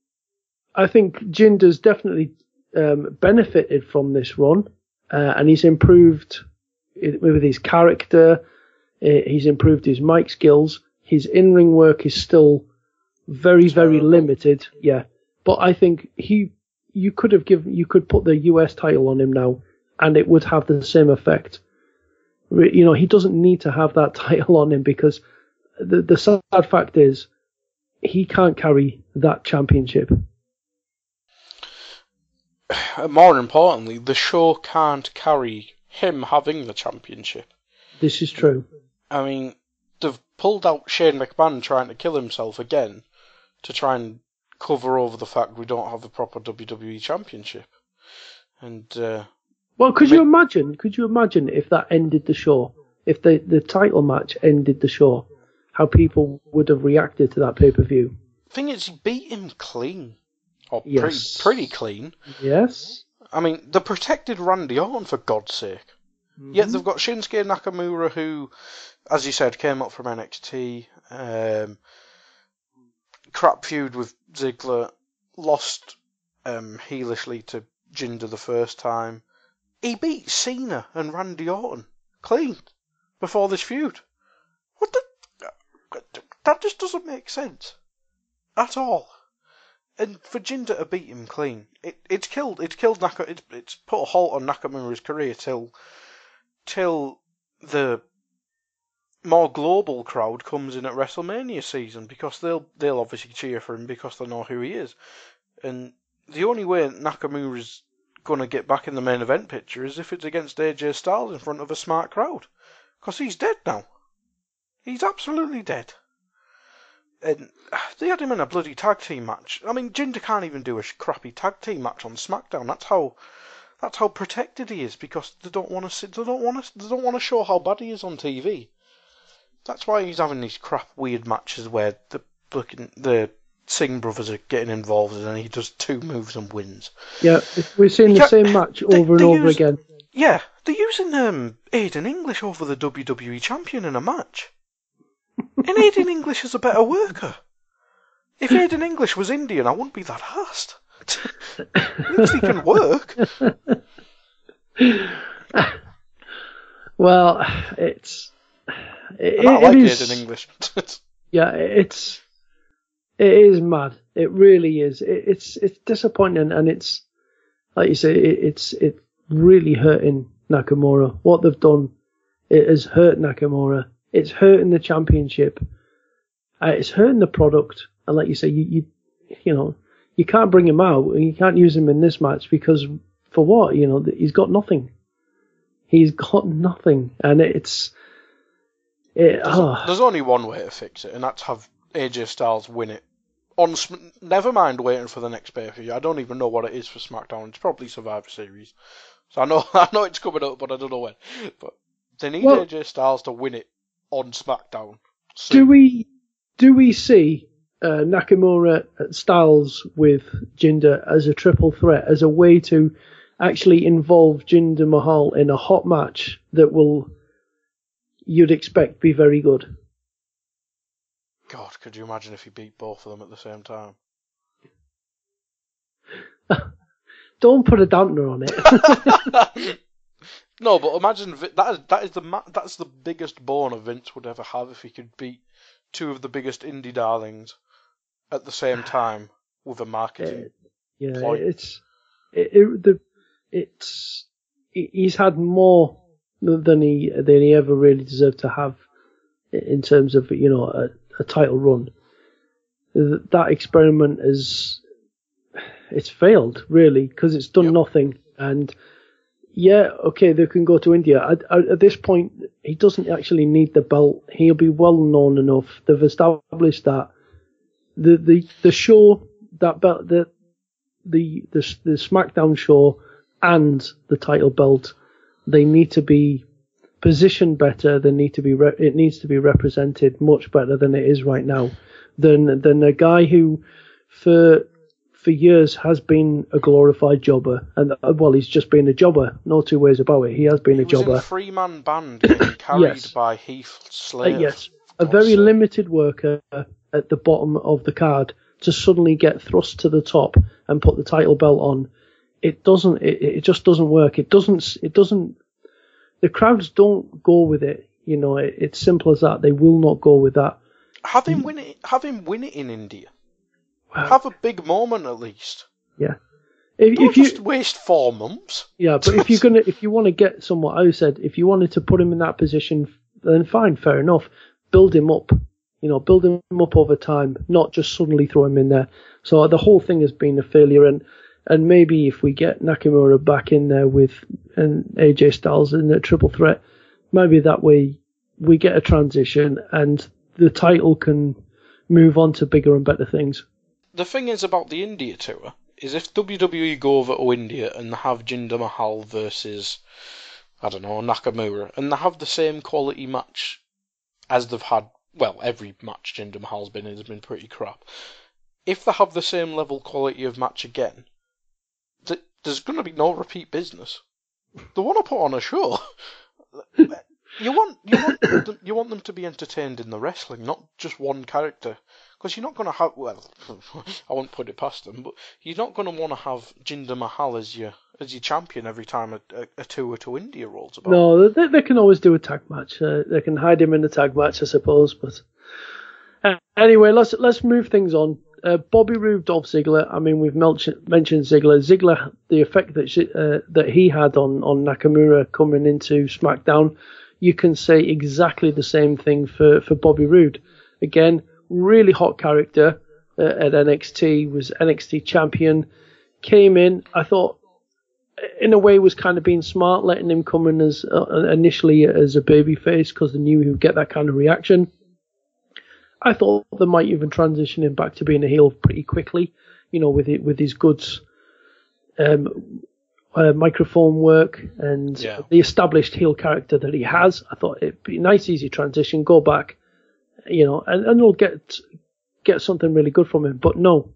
I think Jinder's definitely um, benefited from this run uh, and he's improved with his character. Uh, he's improved his mic skills. His in-ring work is still very, very limited. Yeah, but I think he, you could have given, you could put the US title on him now, and it would have the same effect. You know, he doesn't need to have that title on him because the the sad fact is he can't carry that championship. more importantly, the show can't carry him having the championship. This is true. I mean, they've pulled out Shane McMahon trying to kill himself again to try and cover over the fact we don't have a proper WWE championship. And uh, well, could you imagine? Could you imagine if that ended the show? If the the title match ended the show, how people would have reacted to that pay per view? Thing is, he beat him clean. Or yes. pretty, pretty clean. Yes. I mean, they protected Randy Orton for God's sake. Mm-hmm. Yet they've got Shinsuke Nakamura, who, as you said, came up from NXT. Um, crap feud with Ziggler, lost um, heelishly to Jinder the first time. He beat Cena and Randy Orton clean before this feud. What the? That just doesn't make sense at all and for Jinder to beat him clean, it, it's killed. It's killed Naka. It's, it's put a halt on Nakamura's career till till the more global crowd comes in at WrestleMania season because they'll they'll obviously cheer for him because they know who he is, and the only way Nakamura's to get back in the main event picture is if it's against AJ Styles in front of a smart crowd. Because he's dead now. He's absolutely dead. And ah, they had him in a bloody tag team match. I mean, Jinder can't even do a crappy tag team match on SmackDown. That's how that's how protected he is because they don't want to they don't want to they don't want to show how bad he is on TV. That's why he's having these crap weird matches where the the Singh brothers are getting involved and he does two moves and wins. Yeah, we're seeing the same match over they, and over use, again. Yeah, they're using um, Aiden English over the WWE champion in a match. and Aiden English is a better worker. If Aiden English was Indian, I wouldn't be that asked. he can work. well, it's. It, I like it is, Aiden English. yeah, it's it is mad. It really is. It, it's it's disappointing, and it's like you say, it, it's it's really hurting Nakamura. What they've done, it has hurt Nakamura. It's hurting the championship. Uh, it's hurting the product. And like you say, you you you know you can't bring him out and you can't use him in this match because for what? You know he's got nothing. He's got nothing, and it's. It, there's, oh. there's only one way to fix it, and that's have AJ Styles win it. On never mind waiting for the next pay per view. I don't even know what it is for SmackDown. It's probably Survivor Series. So I know I know it's coming up, but I don't know when. But they need well, AJ Styles to win it on SmackDown. Soon. Do we do we see uh, Nakamura Styles with Jinder as a triple threat as a way to actually involve Jinder Mahal in a hot match that will you'd expect be very good? God, could you imagine if he beat both of them at the same time? Don't put a dampener on it. no, but imagine that is that is the that's the biggest bone a Vince would ever have if he could beat two of the biggest indie darlings at the same time with a marketing. It, yeah, ploy. it's it, it, the it's he's had more than he than he ever really deserved to have in terms of you know a, a title run. That experiment is it's failed really because it's done yep. nothing. And yeah, okay, they can go to India. At, at, this point, he doesn't actually need the belt. He'll be well known enough. They've established that the the the show that belt the the the, the SmackDown show and the title belt they need to be positioned better. They need to be re- it needs to be represented much better than it is right now. Than than a guy who for for years has been a glorified jobber, and uh, well, he's just been a jobber. No two ways about it. He has been he a jobber. three man band carried yes. by Heath Slater. Uh, yes, a very limited worker at the bottom of the card to suddenly get thrust to the top and put the title belt on. It doesn't. It, it just doesn't work. It doesn't. It doesn't the crowds don't go with it. You know, it, it's simple as that. They will not go with that. Have him win it. Have him win it in India. Well, have a big moment at least. Yeah. If, if you just waste four months. Yeah, but if you're gonna, if you want to get someone, I said, if you wanted to put him in that position, then fine, fair enough. Build him up. You know, build him up over time, not just suddenly throw him in there. So the whole thing has been a failure, and and maybe if we get Nakamura back in there with and AJ Styles in a triple threat, maybe that way we get a transition and the title can move on to bigger and better things. The thing is about the India tour is if WWE go over to India and have Jinder Mahal versus I don't know Nakamura and they have the same quality match as they've had well every match Jinder Mahal's been in has been pretty crap. If they have the same level quality of match again, there's going to be no repeat business. They want to put on a show. You want you want them, you want them to be entertained in the wrestling, not just one character. Because you're not going to have well, I won't put it past them, but you're not going to want to have Jinder Mahal as your as your champion every time a, a, a tour to India rolls about. No, they, they can always do a tag match. Uh, they can hide him in the tag match, I suppose. But uh, anyway, let's let's move things on uh, Bobby Roode, Dolph Ziggler. I mean, we've mentioned Ziggler. Ziggler, the effect that uh, that he had on on Nakamura coming into SmackDown, you can say exactly the same thing for for Bobby Roode. Again, really hot character uh, at NXT. Was NXT champion. Came in. I thought in a way, was kind of being smart, letting him come in as uh, initially as a baby face because they knew he would get that kind of reaction. I thought they might even transition him back to being a heel pretty quickly, you know, with it with his goods um, uh, microphone work and Yeah. the established heel character that he has. I thought it'd be a nice, easy transition. Go back, you know, and, and they'll get get something really good from him. But no,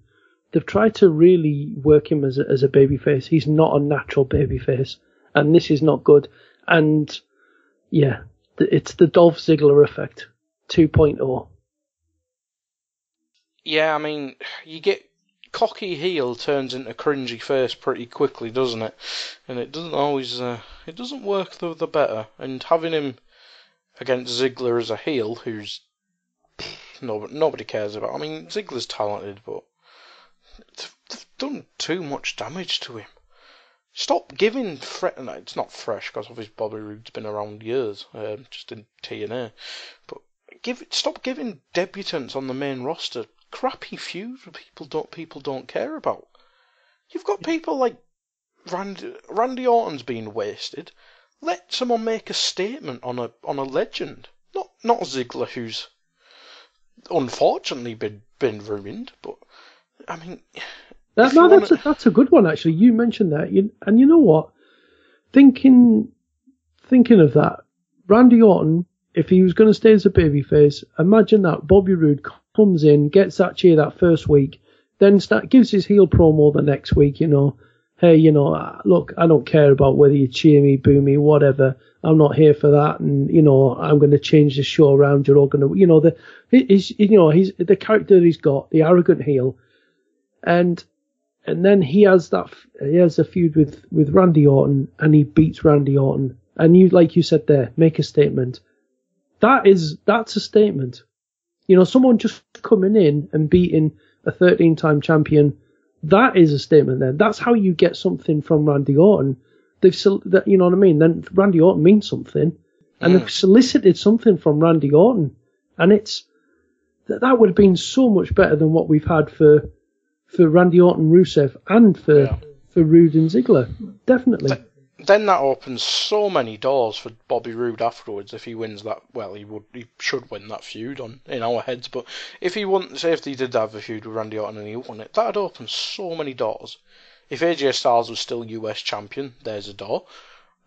they've tried to really work him as a, as a babyface. He's not a natural babyface, and this is not good. And yeah, it's the Dolph Ziggler effect oh. 2.0. Yeah, I mean, you get cocky heel turns into cringy face pretty quickly, doesn't it? And it doesn't always, uh, it doesn't work the the better. And having him against Ziggler as a heel, who's no, nobody cares about. I mean, Ziggler's talented, but they've, done too much damage to him. Stop giving fre- no, it's not fresh because obviously Bobby Roode's been around years, um, just in TNA. But give stop giving debutants on the main roster crappy feuds that people don't people don't care about. You've got people like Randy Randy Orton's being wasted. Let someone make a statement on a on a legend, not not Ziggler who's unfortunately been been ruined. But I mean, That, no, that's wanna- a, that's a good one actually. You mentioned that, you, and you know what? Thinking thinking of that, Randy Orton, if he was going to stay as a babyface, imagine that Bobby Roode comes in, gets that cheer that first week, then start gives his heel promo the next week. You know, hey, you know, look, I don't care about whether you cheer me, boo me, whatever. I'm not here for that, and you know, I'm going to change the show around. You're all going to, you know, the he's, you know, he's the character he's got, the arrogant heel, and and then he has that he has a feud with with Randy Orton and he beats Randy Orton and you like you said there make a statement that is that's a statement you know someone just coming in and beating a 13 time champion that is a statement then that's how you get something from Randy Orton they've that you know what I mean then Randy Orton means something and they've solicited something from Randy Orton and it's that that would have been so much better than what we've had for for Randy Orton, Rusev, and for Yeah. for Roode and Ziggler. Definitely. Then that opens so many doors for Bobby Roode afterwards if he wins that. Well, he would, he should win that feud on in our heads. But if he won, say if he did have a feud with Randy Orton and he won it, that'd open so many doors. If AJ Styles was still US champion, there's a door.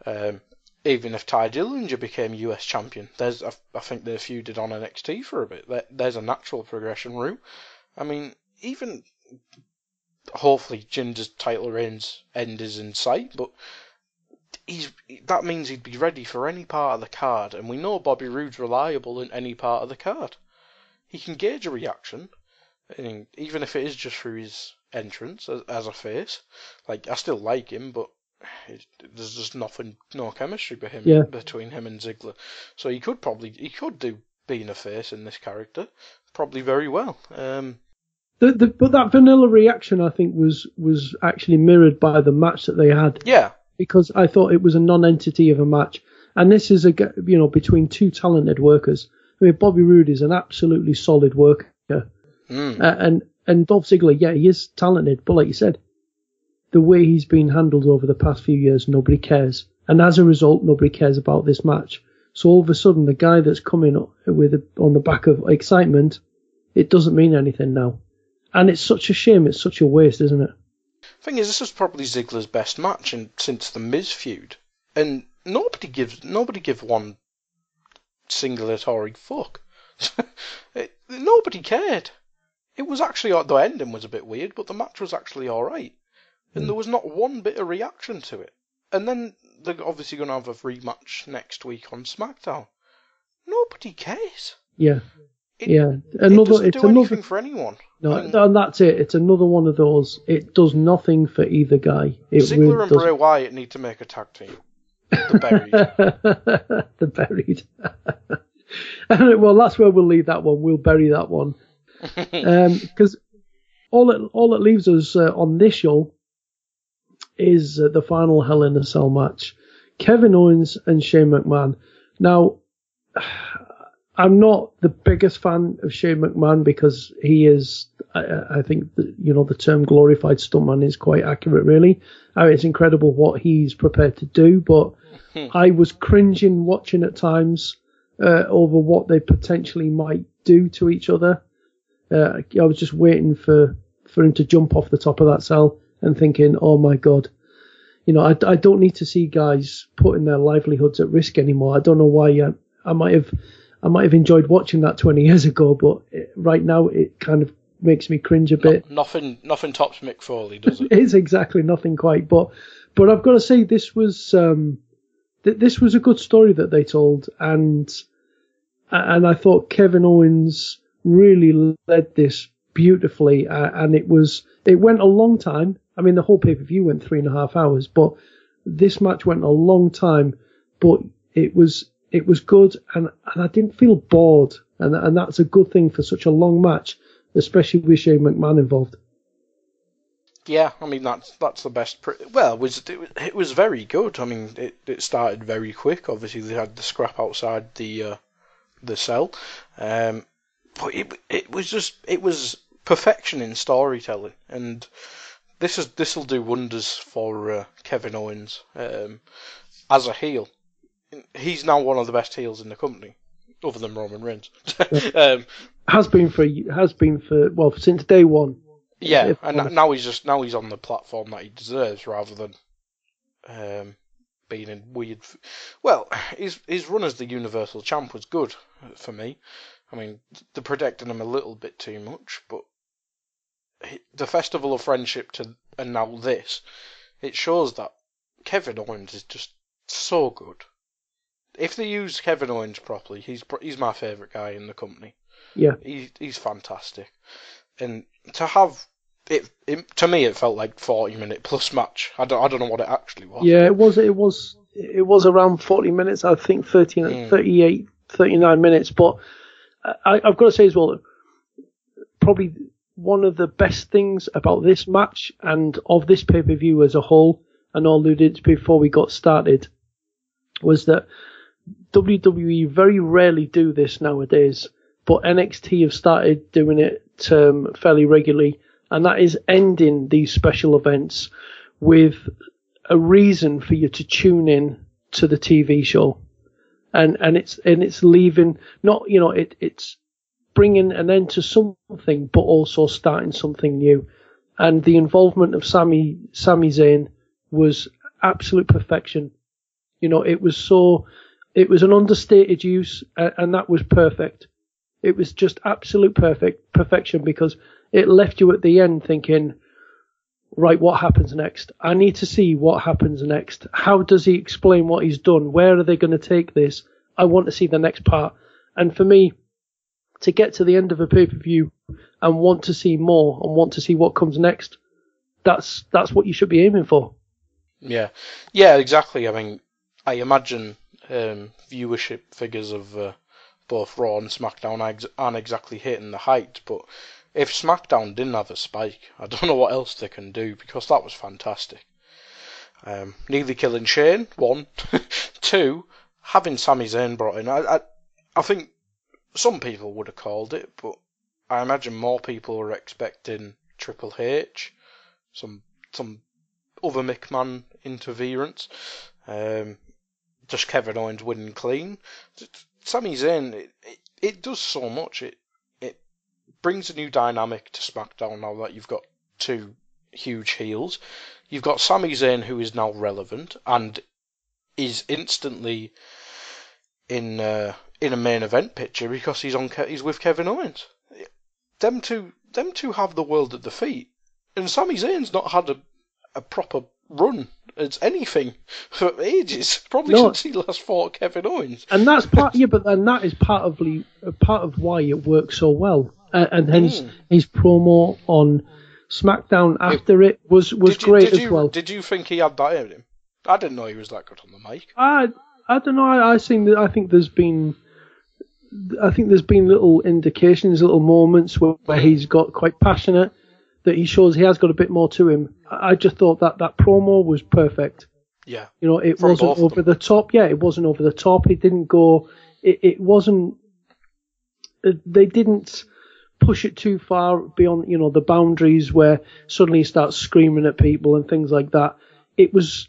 Um, even if Tye Dillinger became US champion, there's I, I think they feuded on NXT for a bit. There, there's a natural progression route. I mean, even hopefully Jinder's title reign's end is in sight, but he's that means he'd be ready for any part of the card, and we know Bobby Roode's reliable in any part of the card. He can gauge a reaction, even if it is just through his entrance as, as a face. Like I still like him, but it, there's just nothing, no chemistry him, Yeah. between him and Ziggler. So he could probably he could do being a face in this character, probably very well. Um, The, the, but that vanilla reaction, I think, was was actually mirrored by the match that they had yeah, because I thought it was a non-entity of a match, and this is a you know between two talented workers. I mean, Bobby Roode is an absolutely solid worker, mm, uh, and and Dolph Ziggler, yeah, he is talented, but like you said, the way he's been handled over the past few years, nobody cares, and as a result, nobody cares about this match. So all of a sudden, the guy that's coming with a, on the back of excitement, it doesn't mean anything now, and it's such a shame. It's such a waste, isn't it? Thing is, this was probably Ziggler's best match in, since the Miz feud, and nobody gives nobody give one singulatory fuck. It- nobody cared. It was actually the ending was a bit weird, but the match was actually all right, and there hmm. was not one bit of reaction to it. And then they're obviously going to have a rematch next week on SmackDown. Nobody cares. Yeah, It, yeah. it doesn't it's do another. anything for anyone. No, And and that's it. It's another one of those. It does nothing for either guy. It Ziggler really and does. Bray Wyatt need to make a tag team. The buried. the buried. well, that's where we'll leave that one. We'll bury that one because all it all it leaves us uh, on this show is uh, the final Hell in a Cell match: Kevin Owens and Shane McMahon. Now, I'm not the biggest fan of Shane McMahon because he is, I, I think, the, you know, the term glorified stuntman is quite accurate, really. I mean, it's incredible what he's prepared to do, but I was cringing watching at times uh, over what they potentially might do to each other. Uh, I was just waiting for, for him to jump off the top of that cell and thinking, oh my god, you know, I, I don't need to see guys putting their livelihoods at risk anymore. I don't know why. I, I might have I might have enjoyed watching that 20 years ago, but it, right now it kind of makes me cringe a bit. No, nothing, nothing tops Mick Foley, does it? it's exactly nothing quite, but but I've got to say this was um, th- this was a good story that they told, and and I thought Kevin Owens really led this beautifully, uh, and it was it went a long time. I mean, the whole pay per view went three and a half hours, but this match went a long time, but it was it was good, and, and I didn't feel bored, and and that's a good thing for such a long match, especially with Shane McMahon involved. Yeah, I mean that's that's the best. Pre- well, it was it, was- very good. I mean, it, it started very quick. Obviously, they had the scrap outside the uh, the cell, um, but it it was just it was perfection in storytelling, and this is this will do wonders for uh, Kevin Owens um, as a heel. He's now one of the best heels in the company, other than Roman Reigns. um, Has been for has been for well since day one. yeah, and now he's just now he's on the platform that he deserves, rather than um, being in weird. f- Well, his his run as the Universal Champ was good for me. I mean, they're protecting him a little bit too much, but he- the Festival of Friendship to and now this, it shows that Kevin Owens is just so good. If they use Kevin Owens properly, he's he's my favourite guy in the company. Yeah. He, he's fantastic. And to have it, it, to me, it felt like 40 minute plus match. I don't, I don't know what it actually was. Yeah, it was it was it was around 40 minutes. I think 13, Mm. 38, 39 minutes. But I, I've got to say as well, probably one of the best things about this match and of this pay per view as a whole, and alluded to before we got started, was that WWE very rarely do this nowadays, but NXT have started doing it um, fairly regularly, and that is ending these special events with a reason for you to tune in to the TV show, and and it's and it's leaving not you know it it's bringing an end to something, but also starting something new, and the involvement of Sami Sami Zayn was absolute perfection. You know, it was so it was an understated use, a- and that was perfect. It was just absolute perfect perfection because it left you at the end thinking, right, what happens next? I need to see what happens next. How does he explain what he's done? Where are they going to take this? I want to see the next part. And for me, to get to the end of a pay per view and want to see more and want to see what comes next, that's that's what you should be aiming for. Yeah, yeah, exactly. I mean, I imagine um, viewership figures of uh, both Raw and SmackDown aren't exactly hitting the height, but if SmackDown didn't have a spike, I don't know what else they can do because that was fantastic. Um, nearly killing Shane, one, two, having Sami Zayn brought in. I, I, I think some people would have called it, but I imagine more people were expecting Triple H, some some other McMahon interference. Um, just Kevin Owens winning clean. Sami Zayn, it, it, it does so much. It it brings a new dynamic to SmackDown now that you've got two huge heels. You've got Sami Zayn who is now relevant and is instantly in uh, in a main event picture because he's on Ke- he's with Kevin Owens. Them two them two have the world at their feet, and Sami Zayn's not had a a proper run as anything for ages. Probably No. since he last fought Kevin Owens. and that's part yeah, but then that is part of the part of why it works so well, uh, and hence Mm. his promo on SmackDown after it was was did you, great did as you, well. Did you think he had that in him? I didn't know he was that good on the mic. I I don't know. I, I think that I think there's been I think there's been little indications, little moments where, where he's got quite passionate. That he shows he has got a bit more to him. I, just thought that that promo was perfect. Yeah, You know, it From wasn't over the top. Yeah, it wasn't over the top. It didn't go. It, it wasn't. uh, they didn't push it too far beyond you know the boundaries where suddenly he starts screaming at people and things like that. It was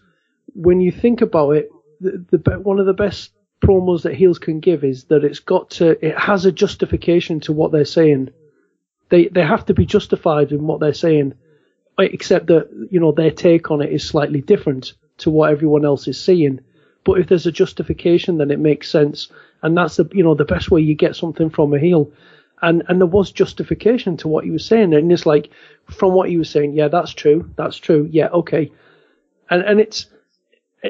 when you think about it, the, the one of the best promos that heels can give is that it's got to it has a justification to what they're saying. They they have to be justified in what they're saying, uh, except that you know their take on it is slightly different to what everyone else is seeing. But if there's a justification, then it makes sense, and that's the you know the best way you get something from a heel. And and there was justification to what he was saying, and it's like from what he was saying, yeah, that's true, that's true, yeah, okay, and and it's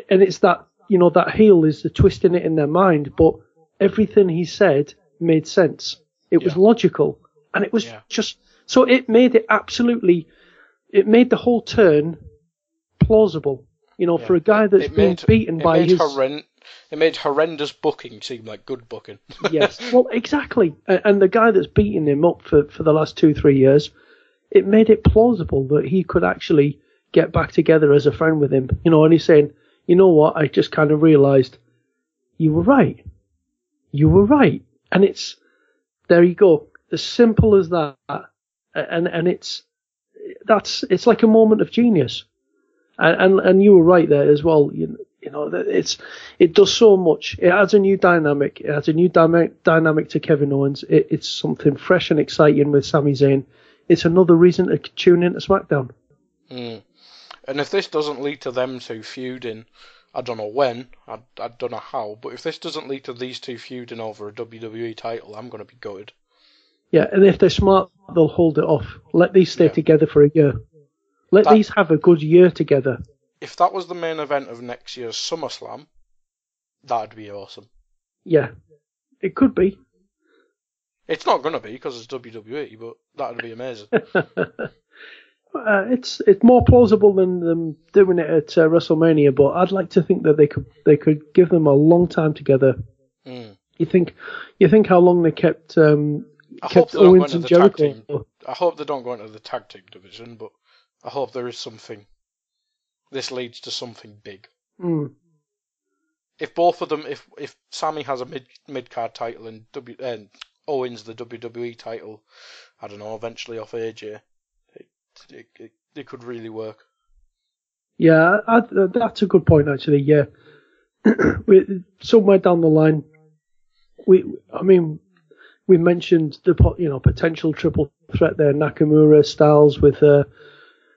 and it's that you know that heel is the twisting it in their mind, but everything he said made sense. It was logical, and it was Yeah. just so it made it absolutely. It made the whole turn plausible. You know, for a guy that's it been made, beaten it by his horren- it made horrendous booking seem like good booking. yes, well, exactly. And the guy that's beaten him up for, for the last two, three years, it made it plausible that he could actually get back together as a friend with him. You know, and he's saying, you know what, I just kind of realised you were right. You were right. And it's, there you go. As simple as that. And, and it's, that's, it's like a moment of genius. And, and, and you were right there as well. You, you know, it's, it does so much. It adds a new dynamic. It adds a new dynamic, dynamic to Kevin Owens. It, it's something fresh and exciting with Sami Zayn. It's another reason to tune into SmackDown. Mm. And if this doesn't lead to them two feuding, I don't know when, I, I don't know how, but if this doesn't lead to these two feuding over a WWE title, I'm going to be gutted. Yeah, and if they're smart, they'll hold it off. Let these stay Yeah. together for a year. Let That- these have a good year together. If that was the main event of next year's SummerSlam, that'd be awesome. Yeah, it could be. It's not going to be because it's WWE, but that'd be amazing. Uh, it's it's more plausible than them doing it at uh, WrestleMania, but I'd like to think that they could they could give them a long time together. Mm. You think you think how long they kept um, I hope kept they don't go Owens into and the tag Jericho? team. I hope they don't go into the tag team division, but I hope there is something. This leads to something big. Mm, If both of them, if if Sami has a mid mid card title and W and Owens the WWE title, I don't know, eventually off AJ, it it, it, it could really work. yeah, I, I, that's a good point actually. Yeah, we, somewhere down the line, we I mean we mentioned the you know potential triple threat there, Nakamura Styles with uh,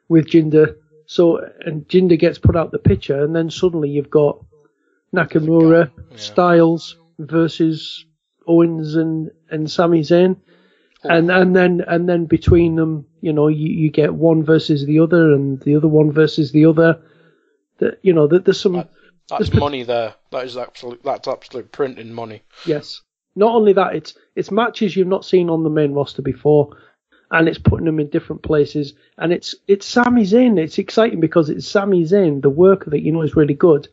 with Jinder. So and Jinder gets put out the picture, and then suddenly you've got Nakamura Yeah. Styles versus Owens and and Sami Zayn, and and then and then between them, you know, you, you get one versus the other, and the other one versus the other. That you know, that there's some That's There's money there. That is absolute. That's absolute printing money. Yes. Not only that, it's it's matches you've not seen on the main roster before, and it's putting them in different places. And it's it's Sami Zayn. It's exciting because it's Sami Zayn, the worker that you know is really good.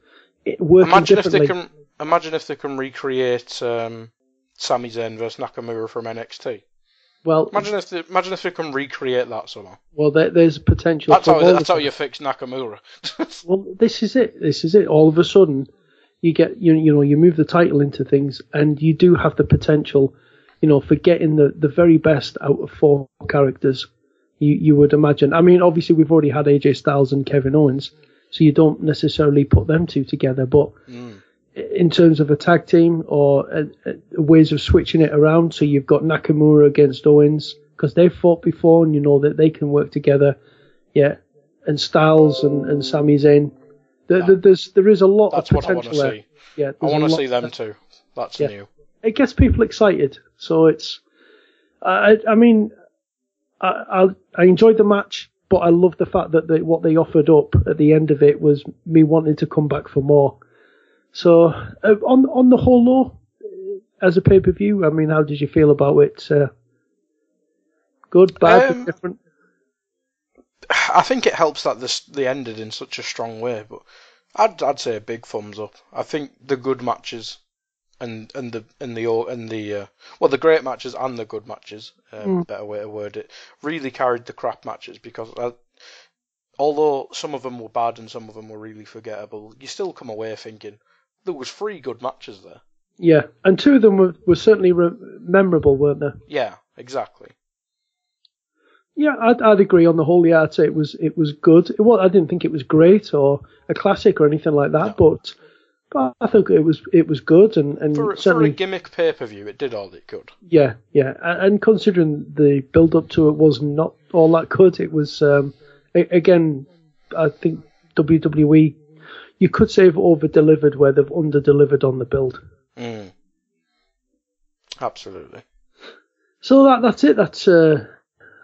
It, working Imagine if they can. Imagine if they can recreate um, Sami Zayn versus Nakamura from NXT. Well, Imagine if they, imagine if they can recreate that somehow. well, there, there's potential. That's how that's how you fix Nakamura. Well, this is it. This is it. All of a sudden, you get you you know you move the title into things, and you do have the potential, you know, for getting the the very best out of four characters. You you would imagine. I mean, obviously we've already had AJ Styles and Kevin Owens, so you don't necessarily put them two together. But Mm. in terms of a tag team or uh, uh, ways of switching it around, so you've got Nakamura against Owens because they've fought before, and you know that they can work together. Yeah, and Styles and and Sami Zayn. There, there, there's there is a lot That's of what I want potential to see. Yeah, I want to see them too. That's Yeah. new. It gets people excited. So it's, I I mean, I I, I enjoyed the match, but I love the fact that they, what they offered up at the end of it was me wanting to come back for more. So uh, on on the whole, though, as a pay per view, I mean, how did you feel about it? Uh, good, bad, Um, different. I think it helps that this they ended in such a strong way, but I'd I'd say a big thumbs up. I think the good matches and and the and the and the uh, well the great matches and the good matches, um, better way to word it, really carried the crap matches because I, although some of them were bad and some of them were really forgettable, you still come away thinking there was three good matches there. Yeah, and two of them were, were certainly re- memorable, weren't they? Yeah, exactly. Yeah, I'd, I'd agree on the whole. Yeah, I'd say it was it was good. It was, I didn't think it was great or a classic or anything like that, No. but but I think it was it was good and and For, for a gimmick pay per view, it did all it could. yeah yeah A- and considering the build up to it was not all that good, it was um, again I think WWE you could say have over delivered where they've under delivered on the build. Mm. Absolutely. So that that's it. That's uh,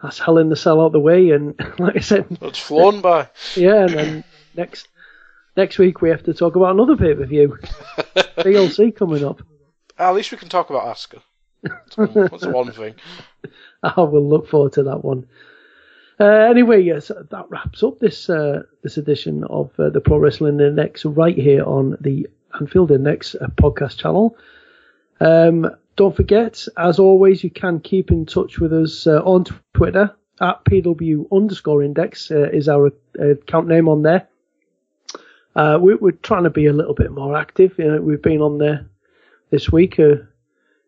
that's Hell in the Cell out the way, and like I said, It's flown by. Yeah, and then next next week we have to talk about another pay per view. DLC coming up. At least we can talk about Asuka. That's that's one thing. I will look forward to that one. Uh, anyway, yes, that wraps up this uh, this edition of uh, the Pro Wrestling Index right here on the Anfield Index uh, podcast channel. Um, don't forget, as always, you can keep in touch with us uh, on Twitter at PW underscore index uh, is our uh, account name on there. Uh, we, we're trying to be a little bit more active. You know, we've been on there this week. Uh,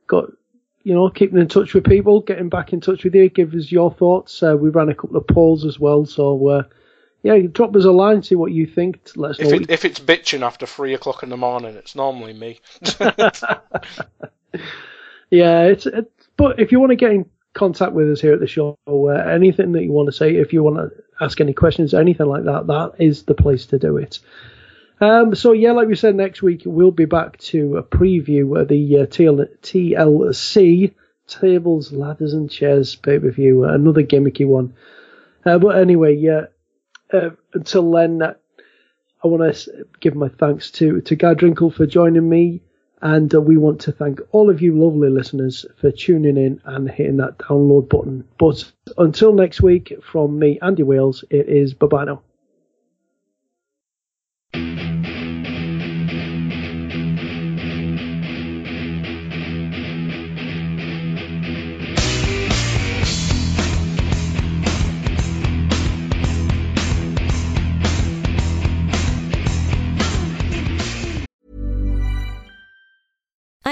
got you know, keeping in touch with people, getting back in touch with you, give us your thoughts. Uh, we ran a couple of polls as well, so uh, yeah, drop us a line, see what you think. Let us know. If it, if it's bitching after three o'clock in the morning, it's normally me. yeah, it's, it's but if you want to get in contact with us here at the show, uh, anything that you want to say, if you want to ask any questions, anything like that, that is the place to do it. Um, so yeah, like we said, next week we'll be back to a preview of the uh, TL- TLC tables, ladders, and chairs pay per view, uh, another gimmicky one. Uh, but anyway, yeah. Uh, until then, uh, I want to give my thanks to to Guy Drinkle for joining me, and uh, we want to thank all of you lovely listeners for tuning in and hitting that download button. But until next week, from me, Andy Wales, it is bye bye now.